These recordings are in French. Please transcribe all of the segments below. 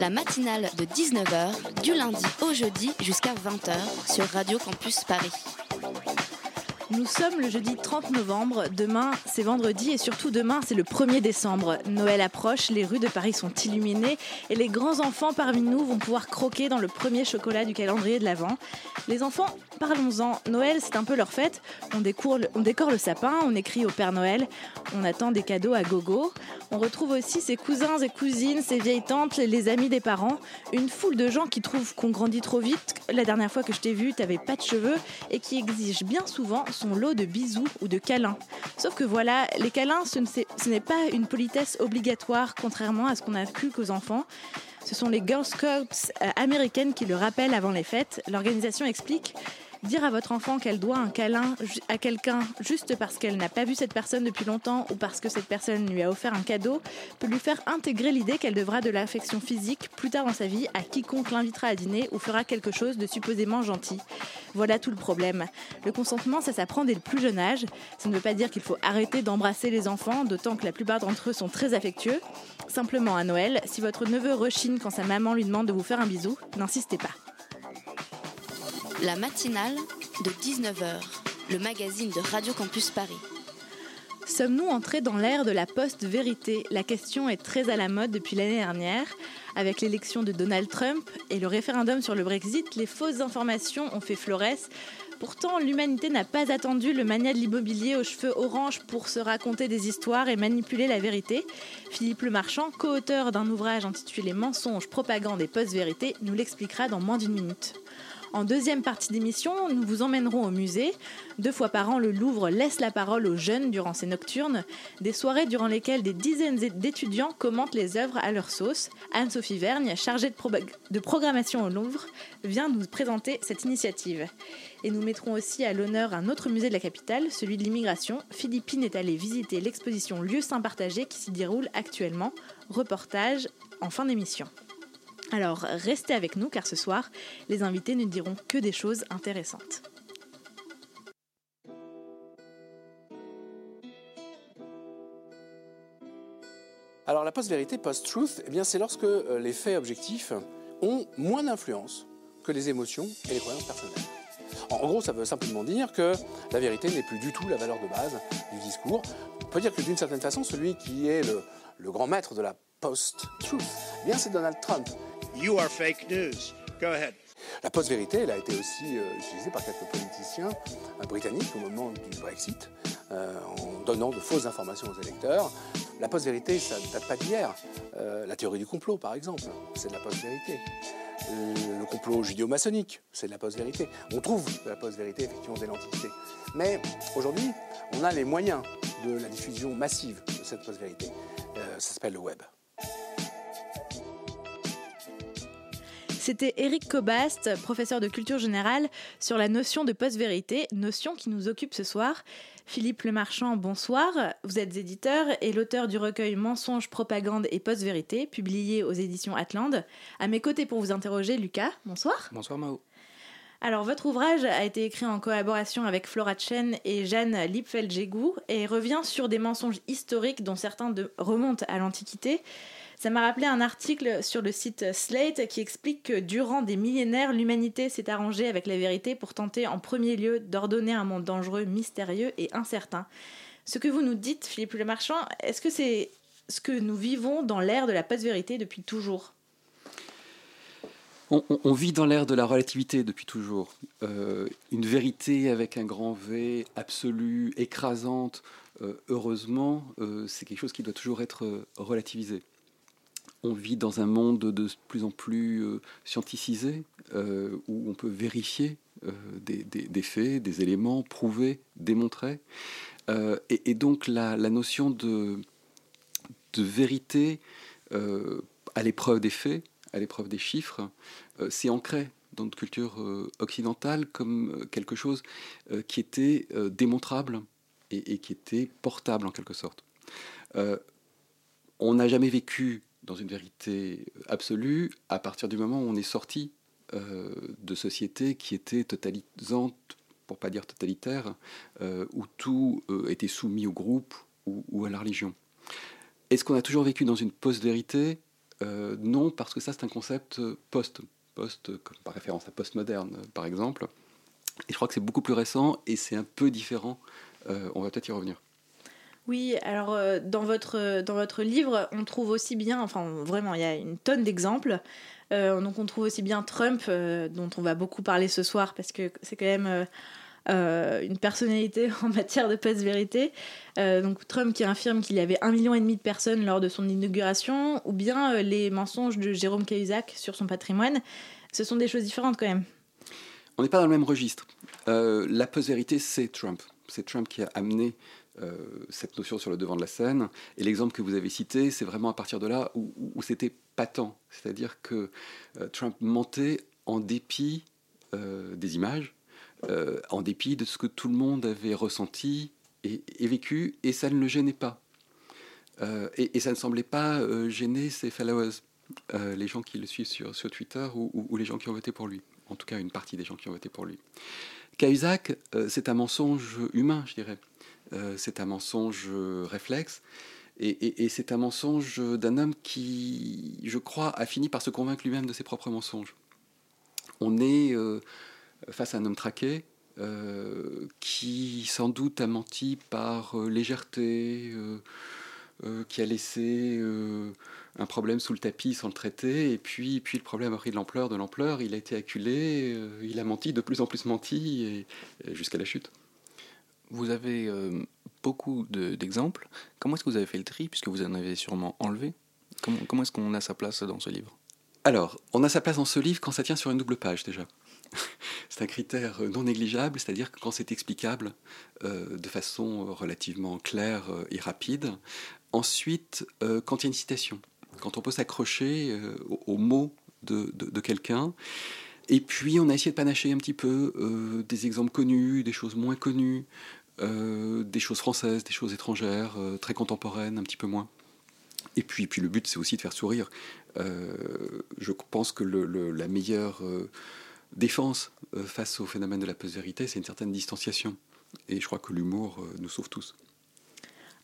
La matinale de 19h, du lundi au jeudi jusqu'à 20h sur Radio Campus Paris. Nous sommes le jeudi 30 novembre, demain c'est vendredi et surtout demain c'est le 1er décembre. Noël approche, les rues de Paris sont illuminées et les grands enfants parmi nous vont pouvoir croquer dans le premier chocolat du calendrier de l'Avent. Les enfants, parlons-en, Noël c'est un peu leur fête, on on décore le sapin, on écrit au Père Noël, on attend des cadeaux à gogo, on retrouve aussi ses cousins et cousines, ses vieilles tantes, les amis des parents, une foule de gens qui trouvent qu'on grandit trop vite. La dernière fois que je t'ai vu, t'avais pas de cheveux et qui exigent bien souvent son lot de bisous ou de câlins. Sauf que voilà, les câlins, ce n'est pas une politesse obligatoire, contrairement à ce qu'on a cru qu'aux enfants. Ce sont les Girl Scouts euh, américaines qui le rappellent avant les fêtes. L'organisation explique Dire à votre enfant qu'elle doit un câlin à quelqu'un juste parce qu'elle n'a pas vu cette personne depuis longtemps ou parce que cette personne lui a offert un cadeau peut lui faire intégrer l'idée qu'elle devra de l'affection physique plus tard dans sa vie à quiconque l'invitera à dîner ou fera quelque chose de supposément gentil. Voilà tout le problème. Le consentement, ça s'apprend dès le plus jeune âge. Ça ne veut pas dire qu'il faut arrêter d'embrasser les enfants, d'autant que la plupart d'entre eux sont très affectueux. Simplement à Noël, si votre neveu rechigne quand sa maman lui demande de vous faire un bisou, n'insistez pas. La matinale de 19h, le magazine de Radio Campus Paris. Sommes-nous entrés dans l'ère de la post-vérité? La question est très à la mode depuis l'année dernière. Avec l'élection de Donald Trump et le référendum sur le Brexit, les fausses informations ont fait florès. Pourtant, l'humanité n'a pas attendu le mania de l'immobilier aux cheveux orange pour se raconter des histoires et manipuler la vérité. Philippe Lemarchand, co-auteur d'un ouvrage intitulé Mensonges, propagande et post-vérité, nous l'expliquera dans moins d'une minute. En deuxième partie d'émission, nous vous emmènerons au musée. Deux fois par an, le Louvre laisse la parole aux jeunes durant ses nocturnes, des soirées durant lesquelles des dizaines d'étudiants commentent les œuvres à leur sauce. Anne-Sophie Vergne, chargée de, programmation au Louvre, vient nous présenter cette initiative. Et nous mettrons aussi à l'honneur un autre musée de la capitale, celui de l'immigration. Philippine est allée visiter l'exposition Lieux saints partagés qui s'y déroule actuellement. Reportage en fin d'émission. Alors restez avec nous car ce soir, les invités ne diront que des choses intéressantes. Alors la post-vérité, post-truth, eh bien c'est lorsque euh, les faits objectifs ont moins d'influence que les émotions et les croyances personnelles. En, gros, ça veut simplement dire que la vérité n'est plus du tout la valeur de base du discours. On peut dire que d'une certaine façon, celui qui est le, grand maître de la post-truth, eh c'est Donald Trump. You are fake news. Go ahead. La post-vérité, elle a été aussi euh, utilisée par quelques politiciens euh, britanniques au moment du Brexit, euh, en donnant de fausses informations aux électeurs. La post-vérité, ça ne date pas d'hier. La théorie du complot, par exemple, c'est de la post-vérité. Le complot judéo-maçonnique, c'est de la post-vérité. On trouve de la post-vérité, effectivement, dès l'Antiquité. Mais aujourd'hui, on a les moyens de la diffusion massive de cette post-vérité. Ça s'appelle le web. C'était Eric Cobast, professeur de culture générale, sur la notion de post-vérité, notion qui nous occupe ce soir. Philippe Lemarchand, bonsoir. Vous êtes éditeur et l'auteur du recueil Mensonges, propagande et post-vérité, publié aux éditions Atland. À mes côtés pour vous interroger, Lucas, bonsoir. Bonsoir Mao. Alors, votre ouvrage a été écrit en collaboration avec Flora Chen et Jeanne Lipfeld-Jégou et revient sur des mensonges historiques dont certains de- remontent à l'Antiquité. Ça m'a rappelé un article sur le site Slate qui explique que durant des millénaires, l'humanité s'est arrangée avec la vérité pour tenter en premier lieu d'ordonner un monde dangereux, mystérieux et incertain. Ce que vous nous dites, Philippe Lemarchand, est-ce que c'est ce que nous vivons dans l'ère de la post-vérité depuis toujours? On, vit dans l'ère de la relativité depuis toujours. Euh, une vérité avec un grand V, absolue, écrasante, euh, heureusement, euh, c'est quelque chose qui doit toujours être relativisé. On vit dans un monde de plus en plus euh, euh, où on peut vérifier euh, des, faits, des éléments, prouver, démontrer. Euh, et, donc la, notion de, vérité à l'épreuve des faits, à l'épreuve des chiffres, euh, c'est ancré dans notre culture occidentale comme quelque chose qui était démontrable et, et, qui était portable en quelque sorte. on n'a jamais vécu dans une vérité absolue à partir du moment où on est sorti de sociétés qui étaient totalisantes, pour pas dire totalitaires, où tout était soumis au groupe ou, ou à la religion. Est-ce qu'on a toujours vécu dans une post-vérité? Euh, Non, parce que ça, c'est un concept post, post par référence à postmoderne, par exemple. Et je crois que c'est beaucoup plus récent et c'est un peu différent. Euh, on va peut-être y revenir. Oui, alors euh, dans, votre, dans votre livre, on trouve aussi bien, enfin vraiment, il y a une tonne d'exemples. donc on trouve aussi bien Trump, dont on va beaucoup parler ce soir, parce que c'est quand même euh, une personnalité en matière de post-vérité. Euh, donc Trump qui affirme qu'il y avait un million et demi de personnes lors de son inauguration, ou bien euh, les mensonges de Jérôme Cahuzac sur son patrimoine. Ce sont des choses différentes quand même. On n'est pas dans le même registre. la post-vérité, c'est Trump. C'est Trump qui a amené cette notion sur le devant de la scène. Et l'exemple que vous avez cité, c'est vraiment à partir de là où, c'était patent. C'est-à-dire que Trump mentait en dépit des images, euh, en dépit de ce que tout le monde avait ressenti et, vécu, et ça ne le gênait pas. Euh, et, ça ne semblait pas euh, gêner ses followers, les gens qui le suivent sur, sur Twitter ou, les gens qui ont voté pour lui. En tout cas, une partie des gens qui ont voté pour lui. Cahuzac, c'est un mensonge humain, je dirais. C'est un mensonge réflexe. Et, c'est un mensonge d'un homme qui, je crois, a fini par se convaincre lui-même de ses propres mensonges. On est face à un homme traqué, euh, qui sans doute a menti par euh, légèreté, euh, qui a laissé un problème sous le tapis sans le traiter, et puis, puis le problème a pris de l'ampleur, de l'ampleur, il a été acculé, il a menti, de plus en plus menti, jusqu'à la chute. Vous avez beaucoup d'exemples. comment est-ce que vous avez fait le tri, puisque vous en avez sûrement enlevé? Comment, est-ce qu'on a sa place dans ce livre? Alors, on a sa place dans ce livre quand ça tient sur une double page déjà. c'est un critère non négligeable, c'est-à-dire quand c'est explicable euh, de façon relativement claire euh, et rapide. Ensuite, euh, quand il y a une citation, quand on peut s'accrocher aux mots de, quelqu'un. Et puis, on a essayé de panacher un petit peu des exemples connus, des choses moins connues, des choses françaises, des choses étrangères, très contemporaines, un petit peu moins. Et puis, puis le but, c'est aussi de faire sourire. je pense que la meilleure défense euh, face au phénomène de la post-vérité, c'est une certaine distanciation. Et je crois que l'humour euh, nous sauve tous.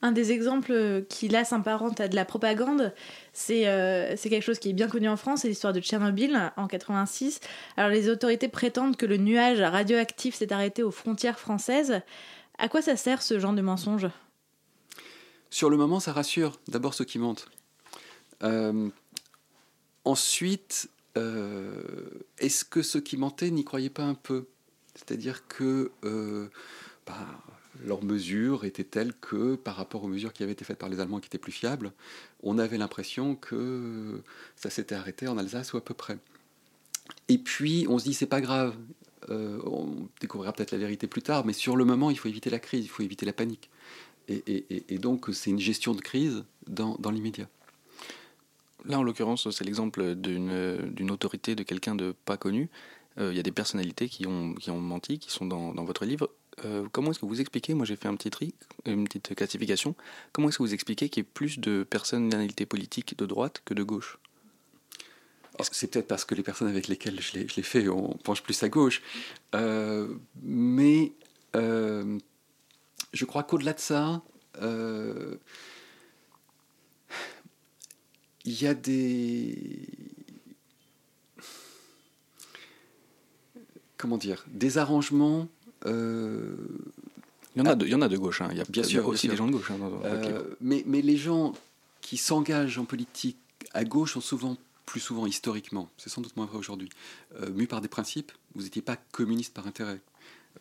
Un des exemples qui là s'apparente à de la propagande, c'est euh, quelque chose qui est bien connu en France, c'est l'histoire de Tchernobyl en 86. Alors les autorités prétendent que le nuage radioactif s'est arrêté aux frontières françaises. À quoi ça sert ce genre de mensonge? Sur le moment, ça rassure d'abord ceux qui mentent. ensuite, euh, est-ce que ceux qui mentaient n'y croyaient pas un peu? C'est-à-dire que euh, bah, leurs mesures étaient telles que, par rapport aux mesures qui avaient été faites par les Allemands qui étaient plus fiables, on avait l'impression que ça s'était arrêté en Alsace ou à peu près. Et puis on se dit c'est pas grave, euh, on découvrira peut-être la vérité plus tard, mais sur le moment il faut éviter la crise, il faut éviter la panique. Et, donc c'est une gestion de crise dans l'immédiat. Là, en l'occurrence, c'est l'exemple d'une autorité, de quelqu'un de pas connu. Euh, il y a des personnalités qui ont, menti, qui sont dans, dans votre livre. Euh, comment est-ce que vous expliquez, moi j'ai fait un petit tri, une petite classification, comment est-ce que vous expliquez qu'il y ait plus de personnalités politiques de droite que de gauche? C'est peut-être parce que les personnes avec lesquelles je l'ai fait, on penche plus à gauche. Euh, mais je crois qu'au-delà de ça, il y a des comment dire des arrangements euh, il y en a de, il y en a de gauche hein. il y a bien sûr aussi des gens de gauche hein, euh, mais, mais les gens qui s'engagent en politique à gauche sont souvent plus souvent historiquement c'est sans doute moins vrai aujourd'hui euh, mus par des principes vous n'étiez pas communiste par intérêt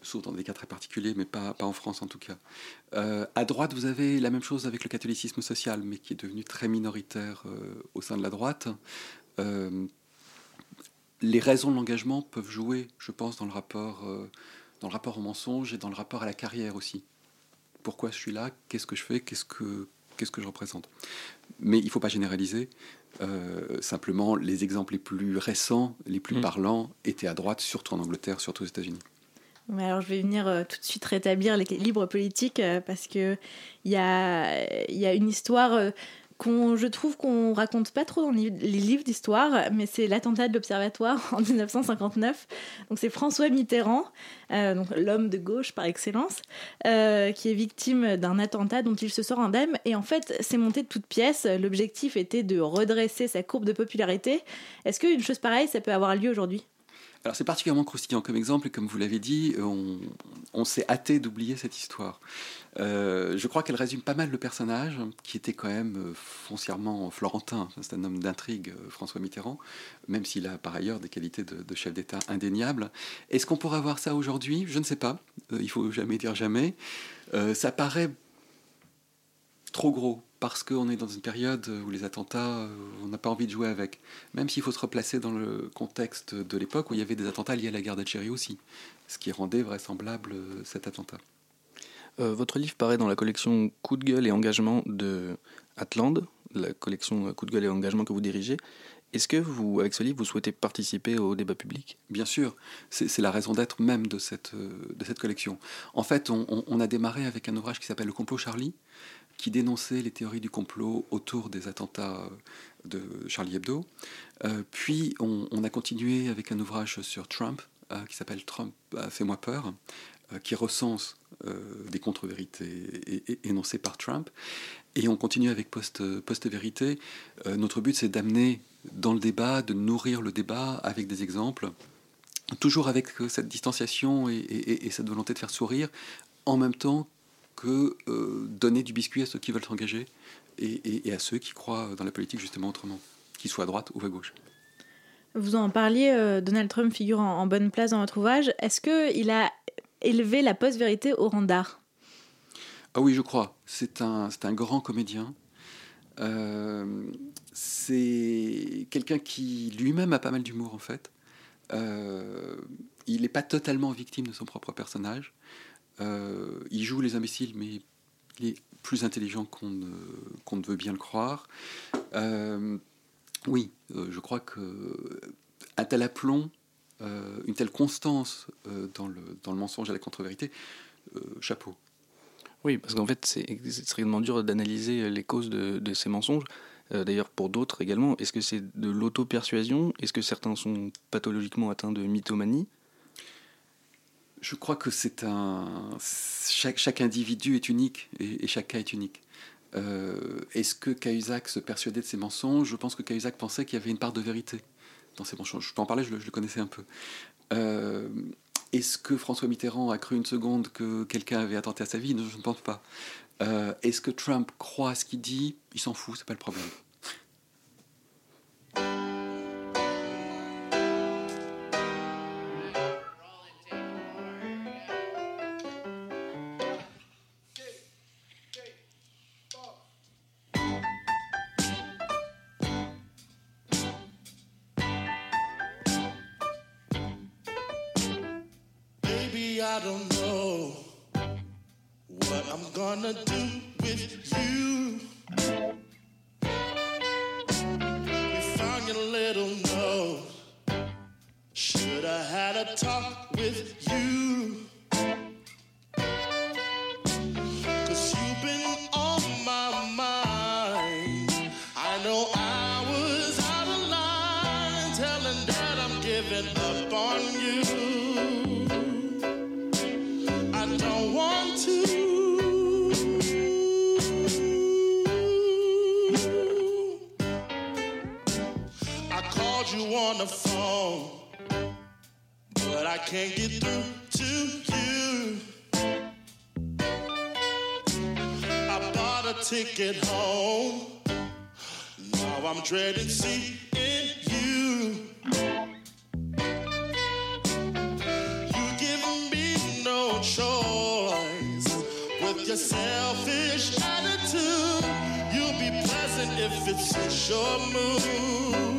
sauf dans des cas très particuliers, mais pas, en France en tout cas. Euh, à droite, vous avez la même chose avec le catholicisme social, mais qui est devenu très minoritaire euh, au sein de la droite. Euh, les raisons de l'engagement peuvent jouer, je pense, dans le rapport, dans le rapport au mensonge et dans le rapport à la carrière aussi. Pourquoi je suis là? Qu'est-ce que je fais? Qu'est-ce que qu'est-ce que je représente? Mais il ne faut pas généraliser. Euh, simplement, les exemples les plus récents, les plus Mm. parlants, étaient à droite, surtout en Angleterre, surtout aux États-Unis. Mais alors je vais venir euh, tout de suite rétablir l'équilibre politique euh, parce que il y a, il y a une histoire euh, qu'on je trouve qu'on raconte pas trop dans les, livres d'histoire, mais c'est l'attentat de l'Observatoire en 1959. Donc c'est François Mitterrand, euh, donc l'homme de gauche par excellence, euh, qui est victime d'un attentat dont il se sort indemne. Et en fait, c'est monté de toutes pièces. L'objectif était de redresser sa courbe de popularité. Est-ce qu'une chose pareille, ça peut avoir lieu aujourd'hui? Alors c'est particulièrement croustillant comme exemple, et comme vous l'avez dit, on, on s'est hâté d'oublier cette histoire. Euh, je crois qu'elle résume pas mal le personnage, qui était quand même euh, foncièrement florentin. C'est un homme d'intrigue, euh, François Mitterrand, même s'il a par ailleurs des qualités de, chef d'État indéniables. Est-ce qu'on pourrait avoir ça aujourd'hui? Je ne sais pas. Euh, il faut jamais dire jamais. Euh, ça paraît trop gros parce qu'on est dans une période où les attentats, euh, on n'a pas envie de jouer avec. Même s'il faut se replacer dans le contexte de l'époque où il y avait des attentats liés à la guerre d'Algérie aussi, ce qui rendait vraisemblable euh, cet attentat. Euh, votre livre paraît dans la collection Coup de gueule et engagement de Atland, la collection Coup de gueule et engagement que vous dirigez. Est-ce que vous, avec ce livre, vous souhaitez participer au débat public? Bien sûr, c'est la raison d'être même de cette, de cette collection. En fait, on, on- on a démarré avec un ouvrage qui s'appelle Le complot Charlie, qui dénonçait les théories du complot autour des attentats euh, de Charlie Hebdo. Euh, puis, on, a continué avec un ouvrage sur Trump, euh, qui s'appelle Trump a fait moi peur, qui recense des contre-vérités énoncées par Trump. Et on continue avec Post- Post-Vérité. Notre but, c'est d'amener dans le débat, de nourrir le débat avec des exemples, toujours avec cette distanciation et, et- et cette volonté de faire sourire, en même temps que euh, donner du biscuit à ceux qui veulent s'engager et, et- et à ceux qui croient dans la politique justement autrement, qu'ils soient à droite ou à gauche. Vous en parliez, euh, Donald Trump figure en, en bonne place dans votre ouvrage. Est-ce qu'il a élevé la post-vérité au rang d'art Ah oui, je crois. C'est un, c'est un grand comédien. Euh, c'est quelqu'un qui lui-même a pas mal d'humour en fait. Euh, il n'est pas totalement victime de son propre personnage. Euh, il joue les imbéciles, mais il est plus intelligent qu'on ne, veut bien le croire. Euh, oui, euh, je crois que un tel aplomb, une telle constance dans, le, mensonge et la contre-vérité, chapeau. Oui, parce qu'en fait, c'est extrêmement dur d'analyser les causes de, ces mensonges. D'ailleurs, pour d'autres également, est-ce que c'est de l'auto-persuasion? Est-ce que certains sont pathologiquement atteints de mythomanie? Je crois que c'est un. Chaque, individu est unique et, chaque cas est unique. Euh, Est-ce que Cahuzac se persuadait de ses mensonges? Je pense que Cahuzac pensait qu'il y avait une part de vérité dans ses mensonges. Je peux en parler, je le, je le connaissais un peu. Euh, Est-ce que François Mitterrand a cru une seconde que quelqu'un avait attenté à sa vie? Non, je ne pense pas. Euh, Est-ce que Trump croit à ce qu'il dit? Il s'en fout, c'est pas le problème. the moon.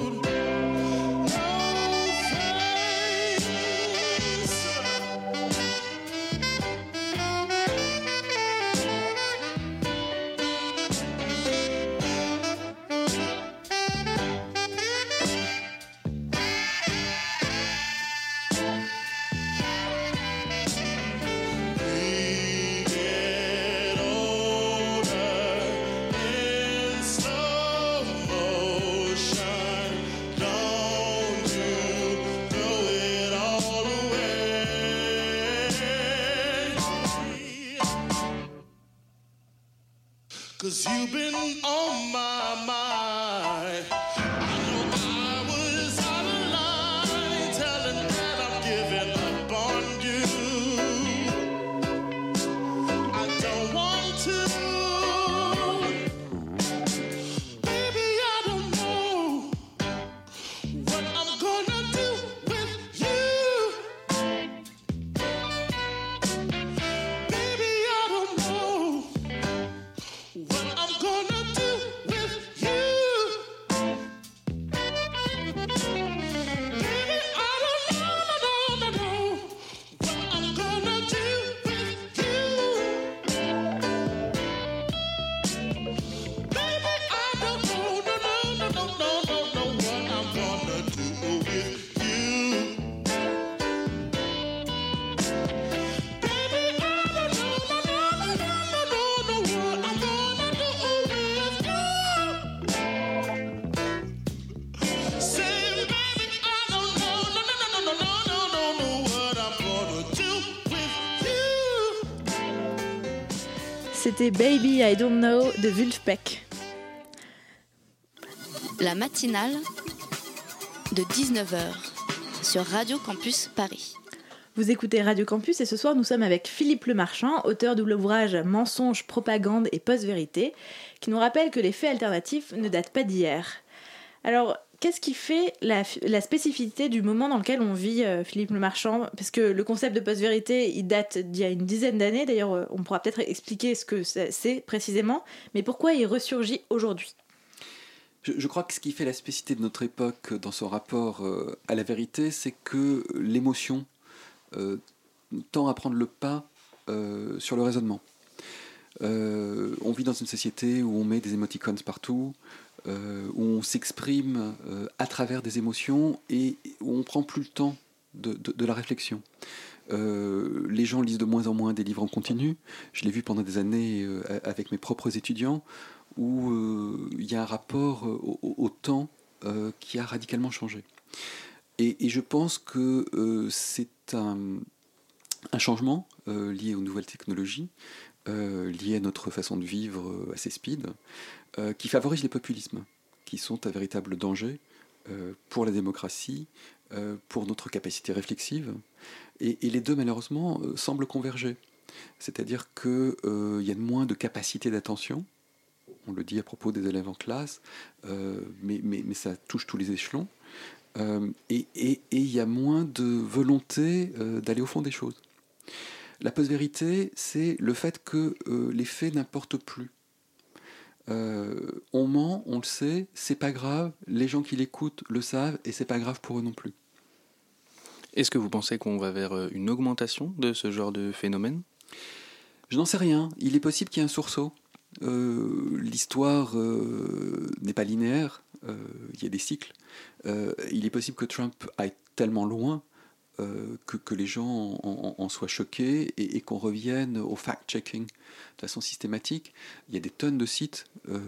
Been C'était Baby I Don't Know de Vulfpeck. La matinale de 19h sur Radio Campus Paris. Vous écoutez Radio Campus et ce soir nous sommes avec Philippe Lemarchand, auteur de l'ouvrage Mensonges, propagande et post-vérité, qui nous rappelle que les faits alternatifs ne datent pas d'hier. Alors, qu'est-ce qui fait la, spécificité du moment dans lequel on vit, euh, Philippe Lemarchand Parce que le concept de post-vérité, il date d'il y a une dizaine d'années, d'ailleurs euh, on pourra peut-être expliquer ce que c'est précisément, mais pourquoi il ressurgit aujourd'hui? Je, crois que ce qui fait la spécificité de notre époque dans son rapport euh, à la vérité, c'est que l'émotion tend à prendre le pas sur le raisonnement. On vit dans une société où on met des émoticônes partout, euh, où on s'exprime euh, à travers des émotions et où on prend plus le temps de, la réflexion. Euh, les gens lisent de moins en moins des livres en continu. Je l'ai vu pendant des années avec mes propres étudiants, où il y a un rapport au, temps qui a radicalement changé. Et, je pense que c'est un, un changement lié aux nouvelles technologies, lié à notre façon de vivre assez speed, euh, qui favorise les populismes, qui sont un véritable danger euh, pour la démocratie, euh, pour notre capacité réflexive. Et, les deux, malheureusement, semblent converger. C'est-à-dire qu'il y a moins de capacité d'attention, on le dit à propos des élèves en classe, mais, mais, ça touche tous les échelons. Et il y a moins de volonté d'aller au fond des choses. La post-vérité, c'est le fait que les faits n'importent plus. Euh, on ment, on le sait, c'est pas grave, les gens qui l'écoutent le savent et c'est pas grave pour eux non plus. Est-ce que vous pensez qu'on va vers euh, une augmentation de ce genre de phénomène? Je n'en sais rien. Il est possible qu'il y ait un sursaut. Euh, L'histoire euh, n'est pas linéaire. Il y a des cycles. Il est possible que Trump aille tellement loin euh, que, les gens en, en- en soient choqués et, qu'on revienne au fact-checking de façon systématique. Il y a des tonnes de sites euh,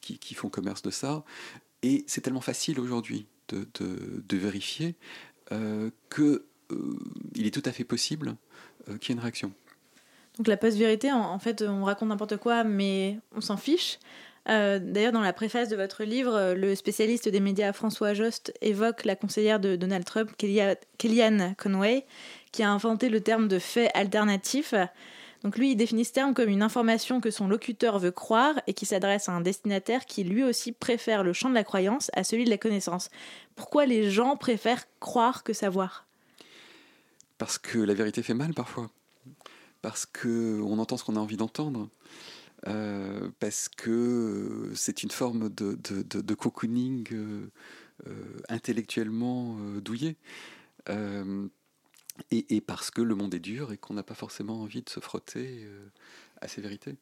qui, font commerce de ça. Et c'est tellement facile aujourd'hui de, vérifier euh, que euh, il est tout à fait possible qu'il y ait une réaction. Donc la post-vérité, en fait, on raconte n'importe quoi, mais on s'en fiche. Euh, D'ailleurs, dans la préface de votre livre, euh, le spécialiste des médias François Jost évoque la conseillère de Donald Trump, Kelly- Kellyanne Conway, qui a inventé le terme de fait alternatif. Donc lui, il définit ce terme comme une information que son locuteur veut croire et qui s'adresse à un destinataire qui lui aussi préfère le champ de la croyance à celui de la connaissance. Pourquoi les gens préfèrent croire que savoir? Parce que la vérité fait mal parfois. Parce que on entend ce qu'on a envie d'entendre. Euh, parce que euh, c'est une forme de, cocooning euh, intellectuellement douillé. Et, parce que le monde est dur et qu'on n'a pas forcément envie de se frotter à ces vérités.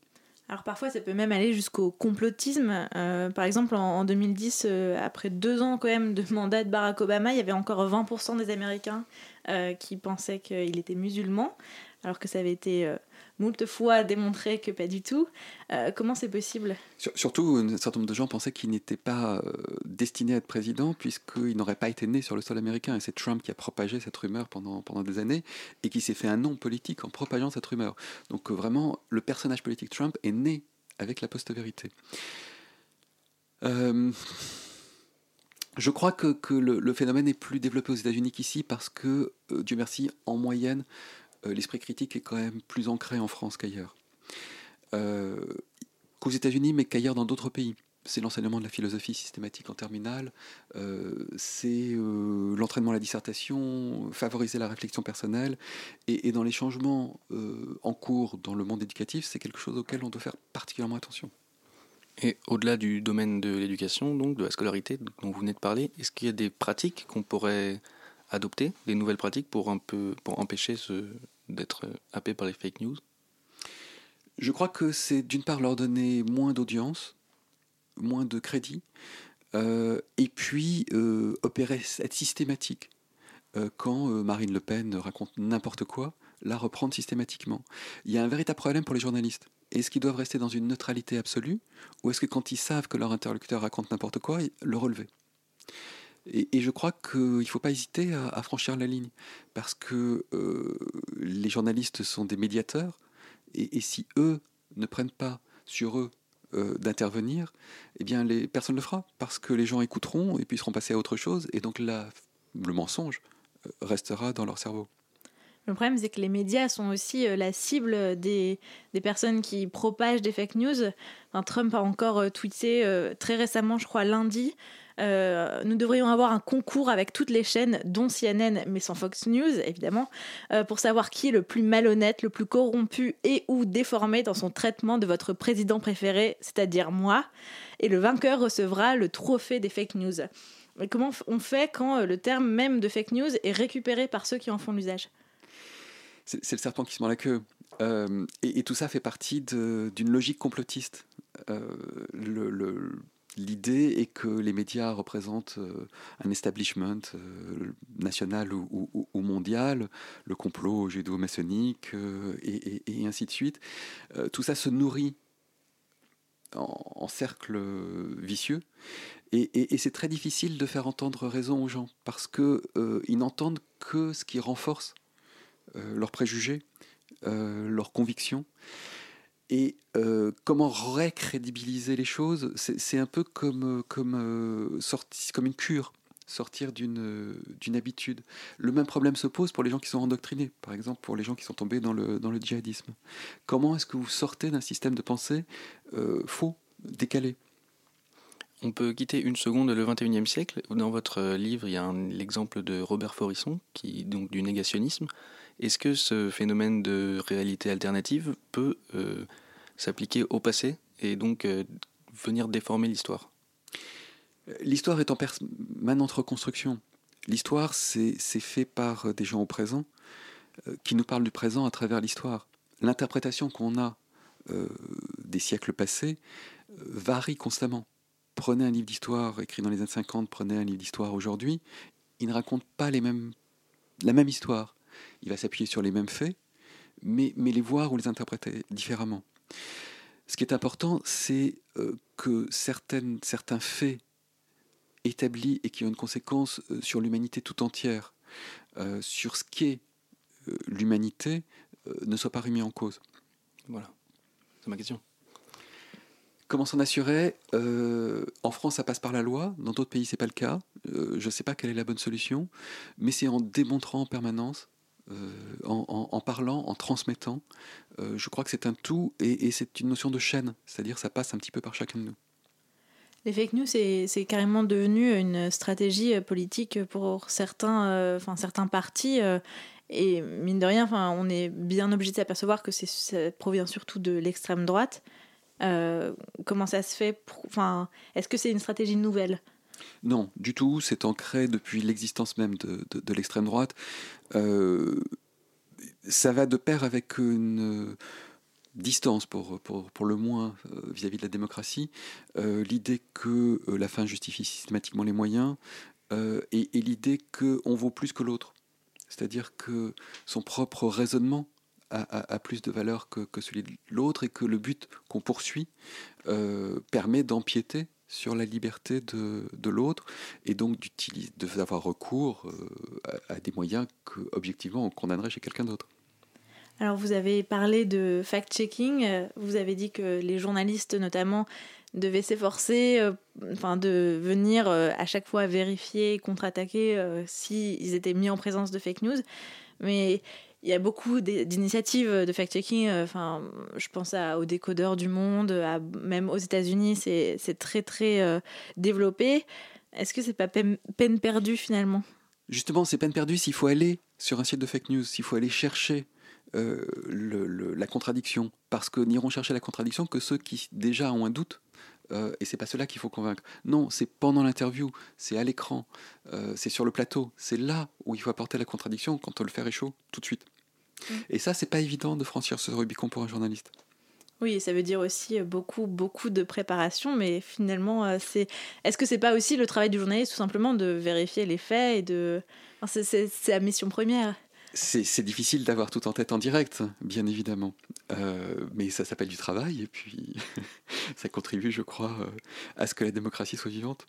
Alors parfois, ça peut même aller jusqu'au complotisme. Par exemple, en, en 2010, euh, après deux ans quand même de mandat de Barack Obama, il y avait encore 20% des Américains qui pensaient qu'il était musulman, alors que ça avait été moult fois démontré que pas du tout. Euh, comment c'est possible? Sur- surtout, un certain nombre de gens pensaient qu'il n'était pas euh, destiné à être président puisqu'il n'aurait pas été né sur le sol américain. Et c'est Trump qui a propagé cette rumeur pendant, pendant des années et qui s'est fait un nom politique en propageant cette rumeur. Donc euh, vraiment, le personnage politique Trump est né avec la post-vérité. Je crois que, que le, phénomène est plus développé aux États-Unis qu'ici parce que, Dieu merci, en moyenne, l'esprit critique est quand même plus ancré en France qu'ailleurs. Euh, qu'aux États-Unis, mais qu'ailleurs dans d'autres pays. C'est l'enseignement de la philosophie systématique en terminale, euh, c'est l'entraînement à la dissertation, favoriser la réflexion personnelle, et, et dans les changements en cours dans le monde éducatif, c'est quelque chose auquel on doit faire particulièrement attention. Et au-delà du domaine de l'éducation, donc de la scolarité dont vous venez de parler, est-ce qu'il y a des pratiques qu'on pourrait adopter, des nouvelles pratiques pour un peu pour empêcher ce, d'être happé par les fake news? Je crois que c'est d'une part leur donner moins d'audience, moins de crédit, euh, et puis euh, opérer, être systématique. Euh, quand euh, Marine Le Pen raconte n'importe quoi, la reprendre systématiquement. Il y a un véritable problème pour les journalistes. Est-ce qu'ils doivent rester dans une neutralité absolue ou est-ce que quand ils savent que leur interlocuteur raconte n'importe quoi, le relever? Et, je crois qu'il ne faut pas hésiter à, franchir la ligne parce que euh, les journalistes sont des médiateurs et, si eux ne prennent pas sur eux euh, d'intervenir, eh bien les, personne ne le fera parce que les gens écouteront et puis seront passés à autre chose et donc le mensonge euh, restera dans leur cerveau. Le problème, c'est que les médias sont aussi la cible des, personnes qui propagent des fake news. Trump a encore tweeté très récemment, je crois lundi, euh, nous devrions avoir un concours avec toutes les chaînes, dont CNN, mais sans Fox News, évidemment, euh, pour savoir qui est le plus malhonnête, le plus corrompu et ou déformé dans son traitement de votre président préféré, c'est-à-dire moi. Et le vainqueur recevra le trophée des fake news. Mais comment on fait quand le terme même de fake news est récupéré par ceux qui en font l'usage? C'est le serpent qui se mord la queue. Euh, et, tout ça fait partie d'une logique complotiste. Euh, L'idée est que les médias représentent euh, un establishment euh, national ou, mondial, le complot judéo-maçonnique euh, et, et, ainsi de suite. tout ça se nourrit en, cercle vicieux. Et, c'est très difficile de faire entendre raison aux gens parce qu'ils n'entendent que ce qui renforce leurs préjugés, leurs convictions. Et euh, comment récrédibiliser les choses, c'est un peu comme, comme, sorti, comme une cure, sortir d'une habitude. Le même problème se pose pour les gens qui sont endoctrinés, par exemple pour les gens qui sont tombés dans le, dans le djihadisme. Comment est-ce que vous sortez d'un système de pensée euh, faux, décalé? On peut quitter une seconde le 21e siècle. Dans votre livre, il y a l'exemple de Robert Forisson, qui donc du négationnisme, est-ce que ce phénomène de réalité alternative peut euh, s'appliquer au passé et donc euh, venir déformer l'histoire? L'histoire est en permanente reconstruction. L'histoire, c'est fait par des gens au présent euh, qui nous parlent du présent à travers l'histoire. L'interprétation qu'on a euh, des siècles passés euh, varie constamment. Prenez un livre d'histoire écrit dans les années 50, prenez un livre d'histoire aujourd'hui, il ne raconte pas les mêmes, la même histoire il va s'appuyer sur les mêmes faits, mais, mais les voir ou les interpréter différemment. Ce qui est important, c'est euh, que certaines, certains faits établis et qui ont une conséquence euh, sur l'humanité tout entière, euh, sur ce qu'est euh, l'humanité, ne soient pas remis en cause. Voilà, c'est ma question. Comment s'en assurer euh, En France, ça passe par la loi. Dans d'autres pays, c'est pas le cas. Euh, je ne sais pas quelle est la bonne solution, mais c'est en démontrant en permanence en, en, parlant, en transmettant. Euh, je crois que c'est un tout et, c'est une notion de chaîne, c'est-à-dire ça passe un petit peu par chacun de nous. Les fake news, c'est carrément devenu une stratégie politique pour certains, euh, certains partis. Euh, et mine de rien, on est bien obligé de s'apercevoir que ça provient surtout de l'extrême droite. Euh, comment ça se fait Est-ce que c'est une stratégie nouvelle? Non, du tout. C'est ancré depuis l'existence même de, l'extrême droite. Euh, ça va de pair avec une distance, pour, le moins, vis-à-vis -vis de la démocratie. Euh, l'idée que euh, la fin justifie systématiquement les moyens euh, et, et l'idée qu'on vaut plus que l'autre. C'est-à-dire que son propre raisonnement a, plus de valeur que, celui de l'autre et que le but qu'on poursuit euh, permet d'empiéter sur la liberté de, de l'autre et donc d'avoir recours euh, à, des moyens que, objectivement, on condamnerait chez quelqu'un d'autre. Alors vous avez parlé de fact-checking, vous avez dit que les journalistes notamment devaient s'efforcer euh, de venir euh, à chaque fois vérifier, contre-attaquer euh, s'ils étaient mis en présence de fake news. Mais il y a beaucoup d'initiatives de fact-checking, euh, enfin, je pense à, aux décodeurs du monde, même aux États-Unis, c'est très très euh, développé. Est-ce que c'est pas peine, perdue finalement? Justement, c'est peine perdue s'il faut aller sur un site de fake news, s'il faut aller chercher euh, le- le- la contradiction, parce que n'iront chercher la contradiction que ceux qui déjà ont un doute. euh, et c'est pas cela qu'il faut convaincre. Non, c'est pendant l'interview, c'est à l'écran, euh, c'est sur le plateau, c'est là où il faut apporter la contradiction quand le fer est chaud, tout de suite. Mm. Et ça, c'est pas évident de franchir ce Rubicon pour un journaliste. Oui, ça veut dire aussi euh, beaucoup, beaucoup de préparation, mais finalement, euh, c'est. Est-ce que c'est pas aussi le travail du journaliste, tout simplement, de vérifier les faits et de. Enfin, c'est- la mission première. C'est difficile d'avoir tout en tête en direct, bien évidemment. Euh, mais ça s'appelle du travail, et puis ça contribue, je crois, à ce que la démocratie soit vivante.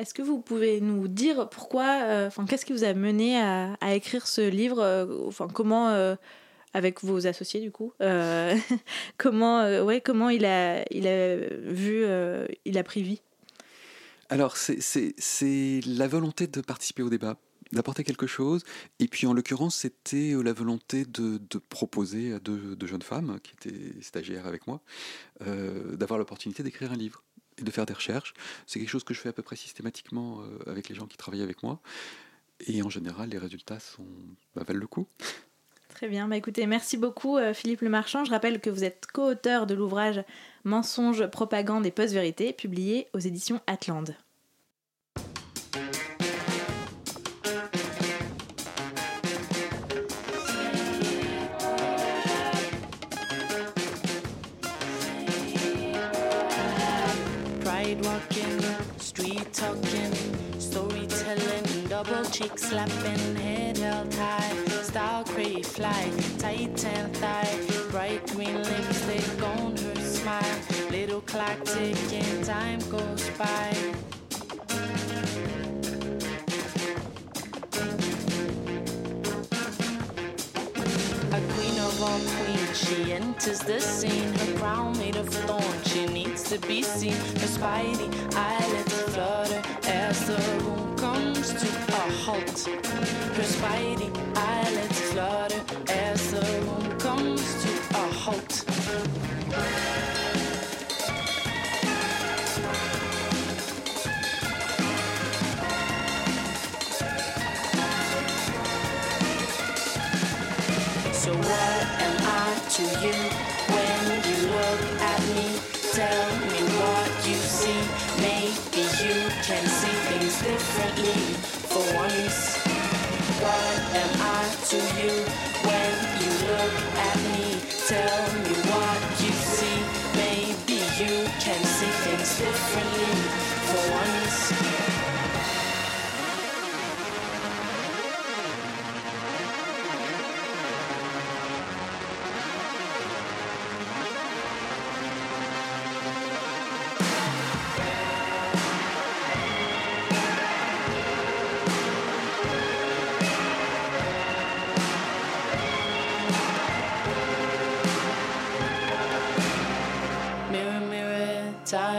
Est-ce que vous pouvez nous dire pourquoi, euh, enfin, qu'est-ce qui vous a mené à, écrire ce livre euh, Enfin, comment, euh, avec vos associés du coup, comment, ouais, comment il a, il a vu, il a pris vie? Alors, c'est- la volonté de participer au débat, d'apporter quelque chose, et puis en l'occurrence, c'était la volonté de, proposer à deux, jeunes femmes qui étaient stagiaires avec moi, d'avoir l'opportunité d'écrire un livre de faire des recherches. C'est quelque chose que je fais à peu près systématiquement euh, avec les gens qui travaillent avec moi, et en général, les résultats sont, bah, valent le coup. Très bien, bah écoutez, merci beaucoup euh, Philippe Le Marchand. Je rappelle que vous êtes co-auteur de l'ouvrage Mensonges, propagande et post-vérité, publié aux éditions Atlande. Cheek slapping, head held high, style crave fly, tight and thigh, bright green lipstick on her smile, little clock ticking, time goes by. A queen of all queens, she enters the scene. Her crown made of thorn, she needs to be seen. Her spidey eyelids flutter as the room comes to a halt. Her spidey eyelids flutter as the room comes to a halt. You when you look at me? Tell me what you see. Maybe you can see things differently for once. What am I to you when you look at me? Tell me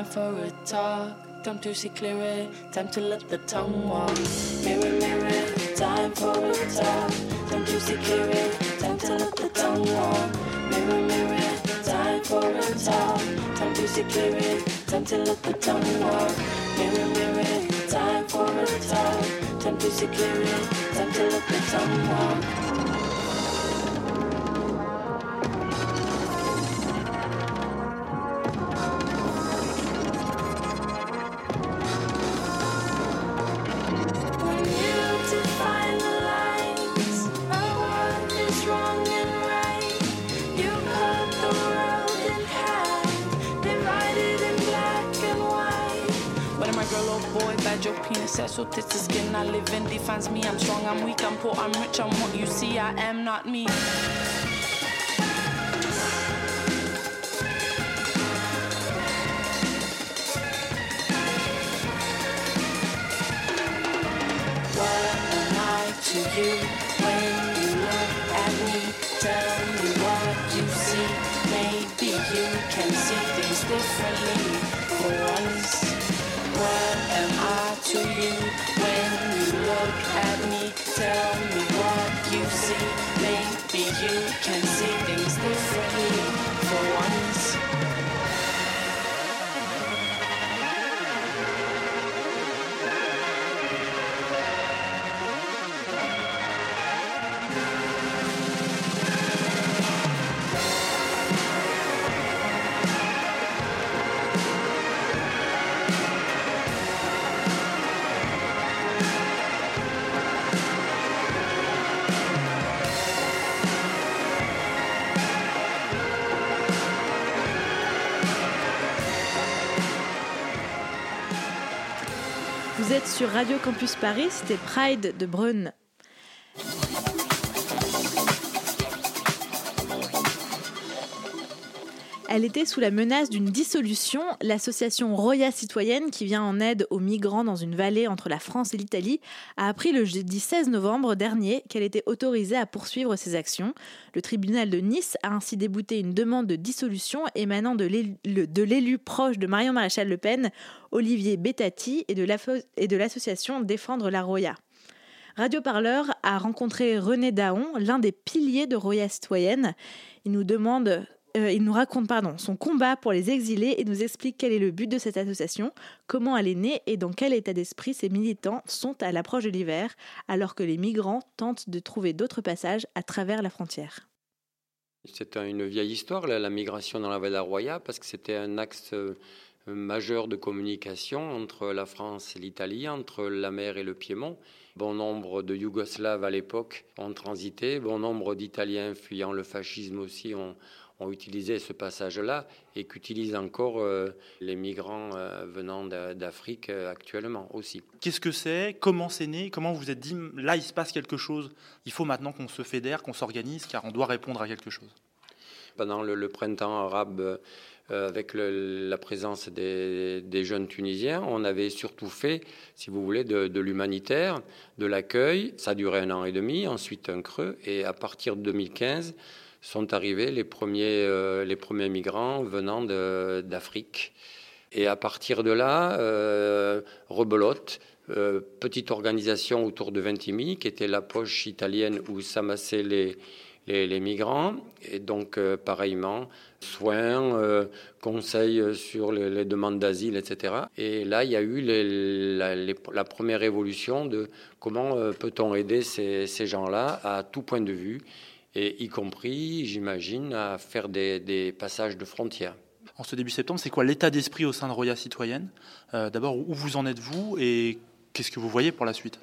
time for a talk. Time to see clearer, time to let the tongue walk. Mirror, mirror, time for a talk. Time to see clearer, time to let the tongue walk. Mirror, mirror, time for a talk. Time to see clearer, time to let the tongue walk. Mirror, mirror, time for a talk. Time to see clearer, time to let the tongue walk. Penis, set so tits the skin I live in defines me. I'm strong, I'm weak, I'm poor, I'm rich, I'm what you see. I am not me. What am I to you sur Radio Campus Paris, c'était Pride de Brunn. Elle était sous la menace d'une dissolution. L'association Roya Citoyenne, qui vient en aide aux migrants dans une vallée entre la France et l'Italie, a appris le jeudi 16 novembre dernier qu'elle était autorisée à poursuivre ses actions. Le tribunal de Nice a ainsi débouté une demande de dissolution émanant de l'élu- proche de Marion Maréchal Le Pen, Olivier Bettati, et de l'association Défendre la Roya. Radio Parleur a rencontré René Daon, l'un des piliers de Roya Citoyenne. Il nous demande, euh, il nous raconte pardon, son combat pour les exilés et nous explique quel est le but de cette association, comment elle est née et dans quel état d'esprit ses militants sont à l'approche de l'hiver, alors que les migrants tentent de trouver d'autres passages à travers la frontière. C'est un- une vieille histoire, la, migration dans la vallée Roya, parce que c'était un axe euh, majeur de communication entre la France et l'Italie, entre la mer et le Piémont. Bon nombre de Yougoslaves à l'époque ont transité, bon nombre d'Italiens fuyant le fascisme aussi ont, ont utilisé ce passage-là et qu'utilisent encore euh, les migrants euh, venant d'a- d'Afrique euh, actuellement aussi. Qu'est-ce que c'est? Comment c'est né? Comment vous vous êtes dit, là, il se passe quelque chose Il faut maintenant qu'on se fédère, qu'on s'organise, car on doit répondre à quelque chose. pendant le, le printemps arabe, avec le- la présence des, des jeunes Tunisiens, on avait surtout fait, si vous voulez, de, de l'humanitaire, de l'accueil. Ça a duré un an et demi, ensuite un creux, et à partir de 2015 sont arrivés les premiers, euh, les premiers migrants venant d'Afrique. Et à partir de là, euh, rebelote, euh, petite organisation autour de Ventimille, qui était la poche italienne où s'amassaient les, les, migrants. Et donc, euh, pareillement, soins, conseils sur les, demandes d'asile, etc. Et là, il y a eu la, première évolution de comment peut-on aider ces, ces gens-là à tout point de vue, et y compris, j'imagine, à faire des, des passages de frontières. En ce début septembre, c'est quoi l'état d'esprit au sein de Roya Citoyenne? Euh, D'abord, où vous en êtes-vous et qu'est-ce que vous voyez pour la suite?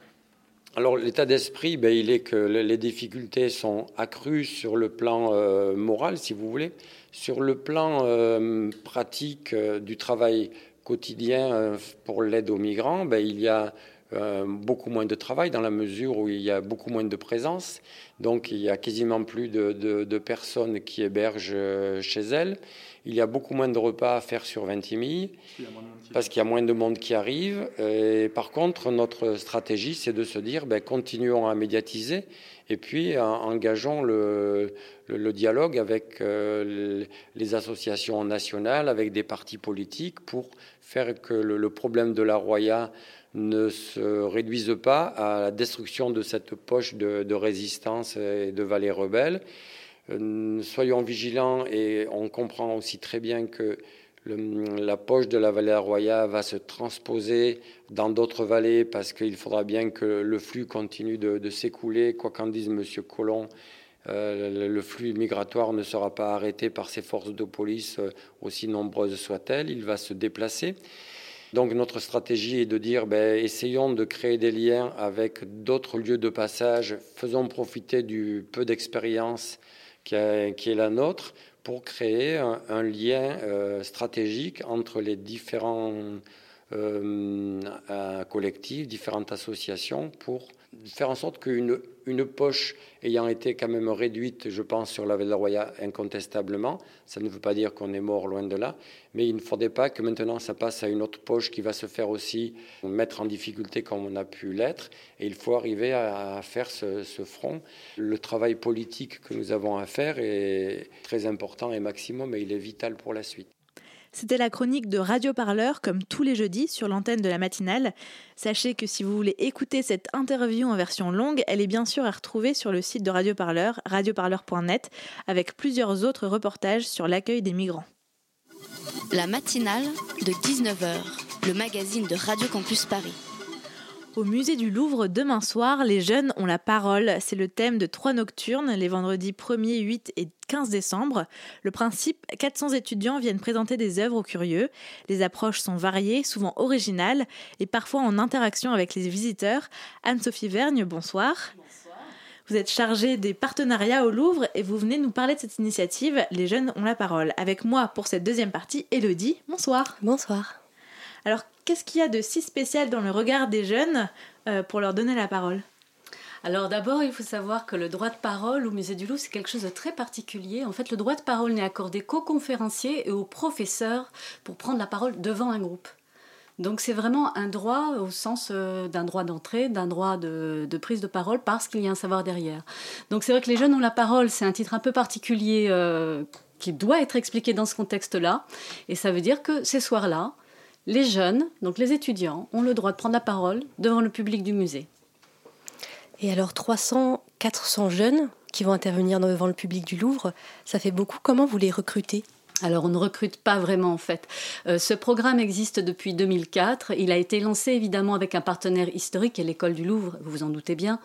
Alors l'état d'esprit, ben, il est que le- les difficultés sont accrues sur le plan euh, moral, si vous voulez. Sur le plan euh, pratique du travail quotidien pour l'aide aux migrants, ben, il y a euh, beaucoup moins de travail dans la mesure où il y a beaucoup moins de présence. Donc il y a quasiment plus de, de- de personnes qui hébergent euh, chez elles. Il y a beaucoup moins de repas à faire sur Ventimille parce qu'il y a moins de monde qui arrive. Et par contre, notre stratégie, c'est de se dire, ben, continuons à médiatiser et puis en- engageons le, le- le dialogue avec euh, les associations nationales, avec des partis politiques pour faire que le, le problème de la Roya ne se réduise pas à la destruction de cette poche de, résistance et de vallées rebelles. Euh, soyons vigilants et on comprend aussi très bien que la poche de la vallée Roya va se transposer dans d'autres vallées parce qu'il faudra bien que le flux continue de, s'écouler. Quoi qu'en dise M. Collomb, euh, le, le flux migratoire ne sera pas arrêté par ces forces de police, euh, aussi nombreuses soient-elles. Il va se déplacer. Donc notre stratégie est de dire, ben, essayons de créer des liens avec d'autres lieux de passage, faisons profiter du peu d'expérience qui, est la nôtre pour créer un, un lien euh, stratégique entre les différents euh, euh, collectifs, différentes associations, pour faire en sorte qu'une une poche ayant été quand même réduite, je pense, sur la Vallée Roya incontestablement, ça ne veut pas dire qu'on est mort loin de là, mais il ne faudrait pas que maintenant ça passe à une autre poche qui va se faire aussi mettre en difficulté comme on a pu l'être, et il faut arriver à faire ce, ce front. Le travail politique que nous avons à faire est très important et maximum, et il est vital pour la suite. C'était la chronique de Radio Parleur, comme tous les jeudis, sur l'antenne de la matinale. Sachez que si vous voulez écouter cette interview en version longue, elle est bien sûr à retrouver sur le site de Radio Parleur, radioparleur.net, avec plusieurs autres reportages sur l'accueil des migrants. La matinale de 19h, le magazine de Radio Campus Paris. Au musée du Louvre, demain soir, les jeunes ont la parole. C'est le thème de trois nocturnes, les vendredis 1er, 8 et 15 décembre. Le principe, 400 étudiants viennent présenter des œuvres aux curieux. Les approches sont variées, souvent originales et parfois en interaction avec les visiteurs. Anne-Sophie Vergne, bonsoir. Vous êtes chargée des partenariats au Louvre et vous venez nous parler de cette initiative Les jeunes ont la parole. Avec moi pour cette deuxième partie, Elodie. Bonsoir. Bonsoir. Alors, qu'est-ce qu'il y a de si spécial dans le regard des jeunes euh, pour leur donner la parole? Alors d'abord, il faut savoir que le droit de parole au musée du Louvre, c'est quelque chose de très particulier. En fait, le droit de parole n'est accordé qu'aux conférenciers et aux professeurs pour prendre la parole devant un groupe. Donc c'est vraiment un droit au sens euh, d'un droit d'entrée, d'un droit de, prise de parole, parce qu'il y a un savoir derrière. Donc c'est vrai que les jeunes ont la parole, c'est un titre un peu particulier euh, qui doit être expliqué dans ce contexte-là. Et ça veut dire que ces soirs-là, les jeunes, donc les étudiants, ont le droit de prendre la parole devant le public du musée. Et alors 300, 400 jeunes qui vont intervenir devant le public du Louvre, ça fait beaucoup. Comment vous les recrutez? Alors on ne recrute pas vraiment en fait. Euh, ce programme existe depuis 2004. Il a été lancé évidemment avec un partenaire historique, l'école du Louvre, vous vous en doutez bien.